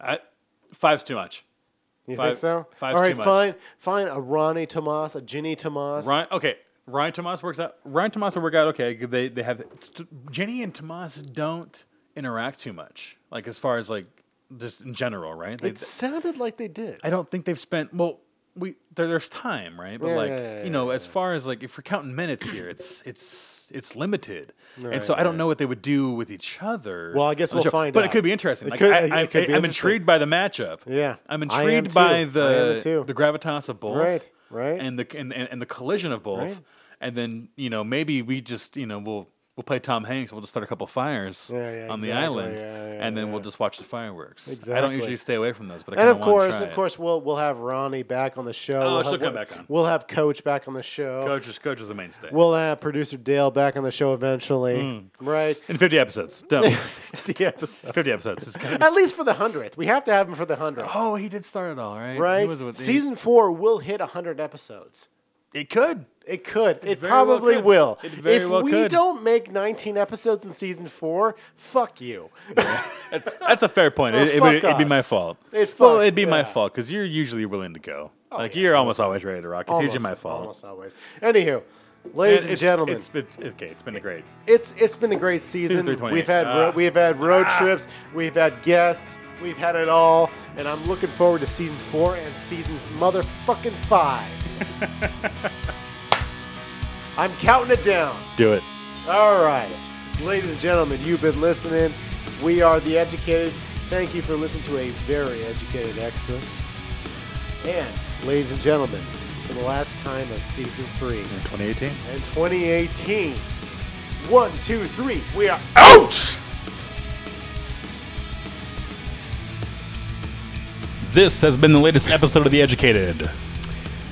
I, five's too much. You Five- think so? All right, fine, fine. A Ronnie Tomas, a Ginny Tomas. Ryan, okay, Ryan Tomas works out. Ryan Tomas will work out okay. They they have Jenny and Tomas don't interact too much. Like as far as like just in general, right? They, It sounded like they did. I don't think they've spent well. We there, there's time, right? But Yeah, like yeah, yeah, you know, as far as like if we're counting minutes here, it's it's it's limited, and Right, so I don't know what they would do with each other. Well, I guess we'll show. find But out. it could be interesting. It Like could- I, I, could be I'm interesting. intrigued by the matchup. Yeah, I'm intrigued by I the the gravitas of both, Right, right. and the and, and, and the collision of both, Right. and then you know maybe we just you know we'll we'll play Tom Hanks. We'll just start a couple fires Yeah, yeah, on the island, Yeah, and then we'll just watch the fireworks. Exactly. I don't usually stay away from those, but I and of course, try of course, we'll we'll have Ronnie back on the show. Oh, we'll she'll have, come we'll- back on. We'll have Coach back on the show. Coach is coach is the mainstay. We'll have producer Dale back on the show eventually. Hmm. Right? in 50 episodes. Done. The episode. 50 episodes. Be- At least for the hundredth, we have to have him for the hundredth. oh, he did start it all, right? He right? was with- he- Season four will hit hundred episodes. It could. It could. It, well probably could. will. It if well we could. don't make 19 episodes in season four, fuck you. That's, that's a fair point. Well, it, would be my fault. It well, fuck- it'd be my fault because you're usually willing to go. like yeah, you're almost always ready to rock. It's usually my fault. Almost always. Anywho, ladies And and gentlemen, it's, it's, okay. It's been a great. it's it's been a great season. 328. We've had Ah. ro- we've had road trips, we've had guests, we've had it all, and I'm looking forward to season four and season motherfucking five. I'm counting it down. Do it. All right, ladies and gentlemen, you've been listening. We are the educated. Thank you for listening to a very educated Xmas. And ladies and gentlemen, for the last time of season three In 2018. and 2018. One, two, three. We are Out. This has been the latest episode of The Educated.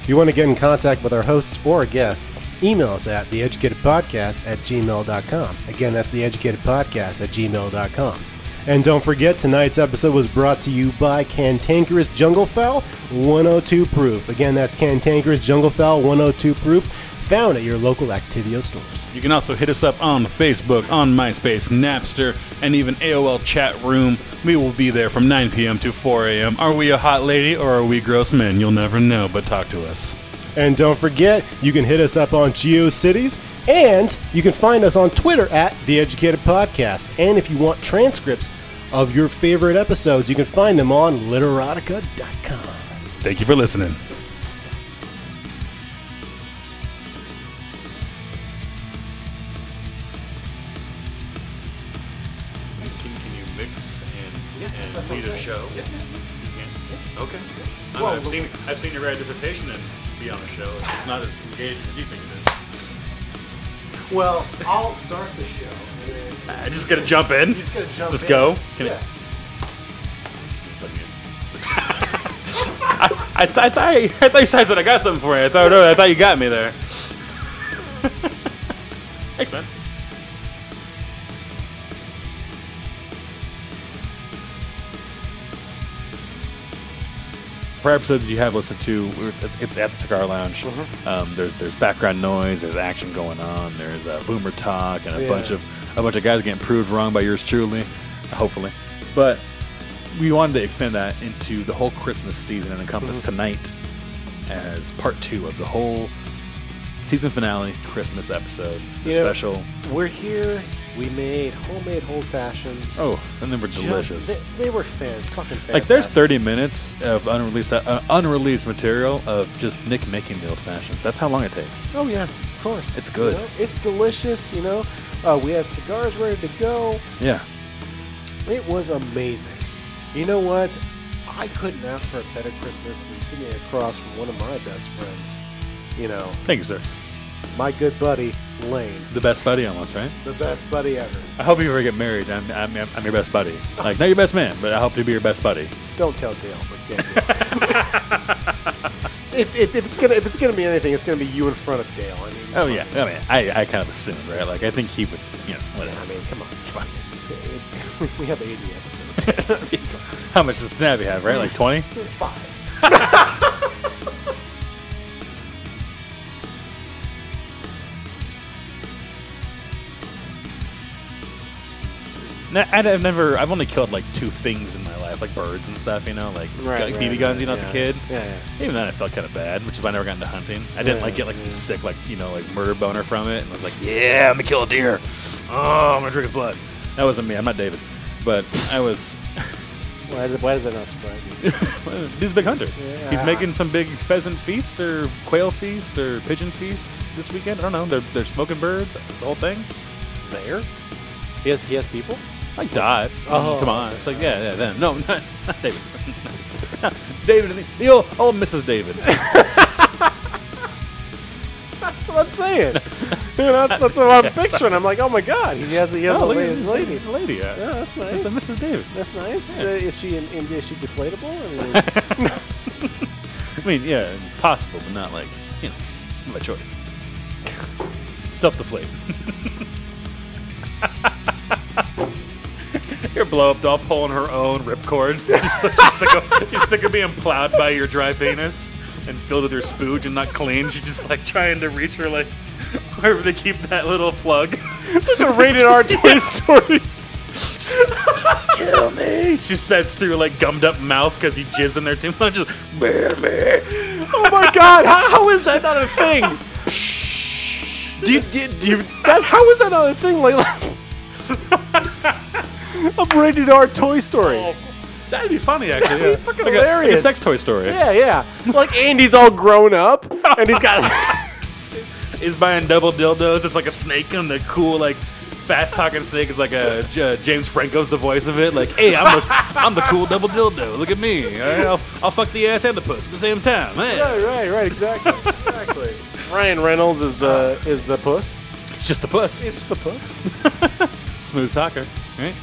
If you want to get in contact with our hosts or guests, email us at theeducatedpodcast at gmail.com. Again, that's theeducatedpodcast at gmail.com. And don't forget, tonight's episode was brought to you by Cantankerous Junglefowl 102 Proof. Again, that's Cantankerous Junglefowl 102 Proof, found at your local Activio stores. You can also hit us up on Facebook, on MySpace, Napster, and even AOL chat room. We will be there from 9 p.m. to 4 a.m. Are we a hot lady or are we gross men? You'll never know, but talk to us. And don't forget, you can hit us up on GeoCities, and you can find us on Twitter at The Educated Podcast. And if you want transcripts of your favorite episodes, you can find them on literotica.com. Thank you for listening. I've seen I've seen you write dissertation and be on a show. It's not as engaged as you think it is. Well, I'll start the show. I just gotta jump in. Just gotta jump Just in. go. Can Yeah. I, I, th- I thought I, thought you said I got something for you. I thought I thought you got me there. Thanks, man. Prior episodes you have listened to, it's at the Cigar Lounge. Mm-hmm. Um, there's there's background noise, there's action going on, there's uh, boomer talk, and a Yeah. bunch of a bunch of guys getting proved wrong by yours truly, hopefully. But we wanted to extend that into the whole Christmas season and encompass Mm-hmm. tonight as part two of the whole season finale Christmas episode. The You know, special. We're here. We made homemade old fashions. Oh, and they were Just- delicious. They, they were fan fucking fantastic. Like there's 30 minutes of unreleased uh, unreleased material of just Nick making the old fashions. That's how long it takes. Oh yeah, of course. It's good. You know, it's delicious. You know, uh, we had cigars ready to go. Yeah. It was amazing. You know what? I couldn't ask for a better Christmas than sitting across from one of my best friends. You know, Thank you, sir. My good buddy Lane, The best buddy almost, right? the best buddy ever. I hope you ever get married. I'm, I'm, I'm your best buddy. Like, not your best man, but I hope to be your best buddy. Don't tell Dale, but if, if, if it's gonna if it's gonna be anything, it's gonna be you in front of Dale. I mean, Oh, yeah. I mean, oh, I, I kind of assumed, right? Like, I think he would, you know, whatever. I mean, come on, come on. we have 80 episodes. How much does Snappy have, right? Like 20? Five. I've never, I've only killed like two things in my life, like birds and stuff, you know, like Right, right, BB guns, right, you know, as a kid. Yeah, yeah. Even then, I felt kind of bad, which is why I never got into hunting. I didn't Yeah, like get like some sick, like you know, like murder boner from it, and I was like, yeah, I'm gonna kill a deer. Oh, I'm gonna drink his blood. That wasn't me. I'm not David, but I was. Why, does- why does that not surprise you? He's a big hunter. Yeah. He's making some big pheasant feast or quail feast or pigeon feast this weekend. I don't know. They're, they're smoking birds. It's the whole thing. There? He has he has people. Like Dot. Oh. Come on. It's like, yeah, yeah, them. No, not, not David. David and the, the old, old Mrs. David. That's what I'm saying. you know, that's, that's what I'm picturing. I'm like, oh my god, he has he has Oh, a lady. this lady. lady. Yeah. Yeah, that's That's a nice. Mrs. David. That's nice. Uh, is she in, is she deflatable? I mean, I mean, yeah, possible, but not like, you know, my choice. Self deflate. Your blow up doll pulling her own ripcord. she's, she's, sick of, she's sick of being plowed by your dry penis and filled with her spooge and not clean. She's just like trying to reach her, like, wherever they keep that little plug. it's like a rated R Toy Story. Kill me! She says through like gummed up mouth because he jizzed in there too much. Just, "Bear me." Oh my god, how, how is that not a thing? do you, do you, do you that, how is that not a thing? Like, a rated R Toy Story. Oh, that'd be funny, actually. That'd Yeah. be fucking like A, like a sex toy story. Yeah, yeah. Like Andy's all grown up, and he's got. He's buying double dildos. It's like a snake, and the cool, like, fast talking snake is like a James Franco's the voice of it. Like, hey, I'm the, I'm the cool double dildo. Look at me. All right, I'll, I'll fuck the ass and the puss at the same time. Hey. right, right, right. Exactly, exactly. Ryan Reynolds is the is the puss. It's just the puss. It's the puss. Smooth talker, right?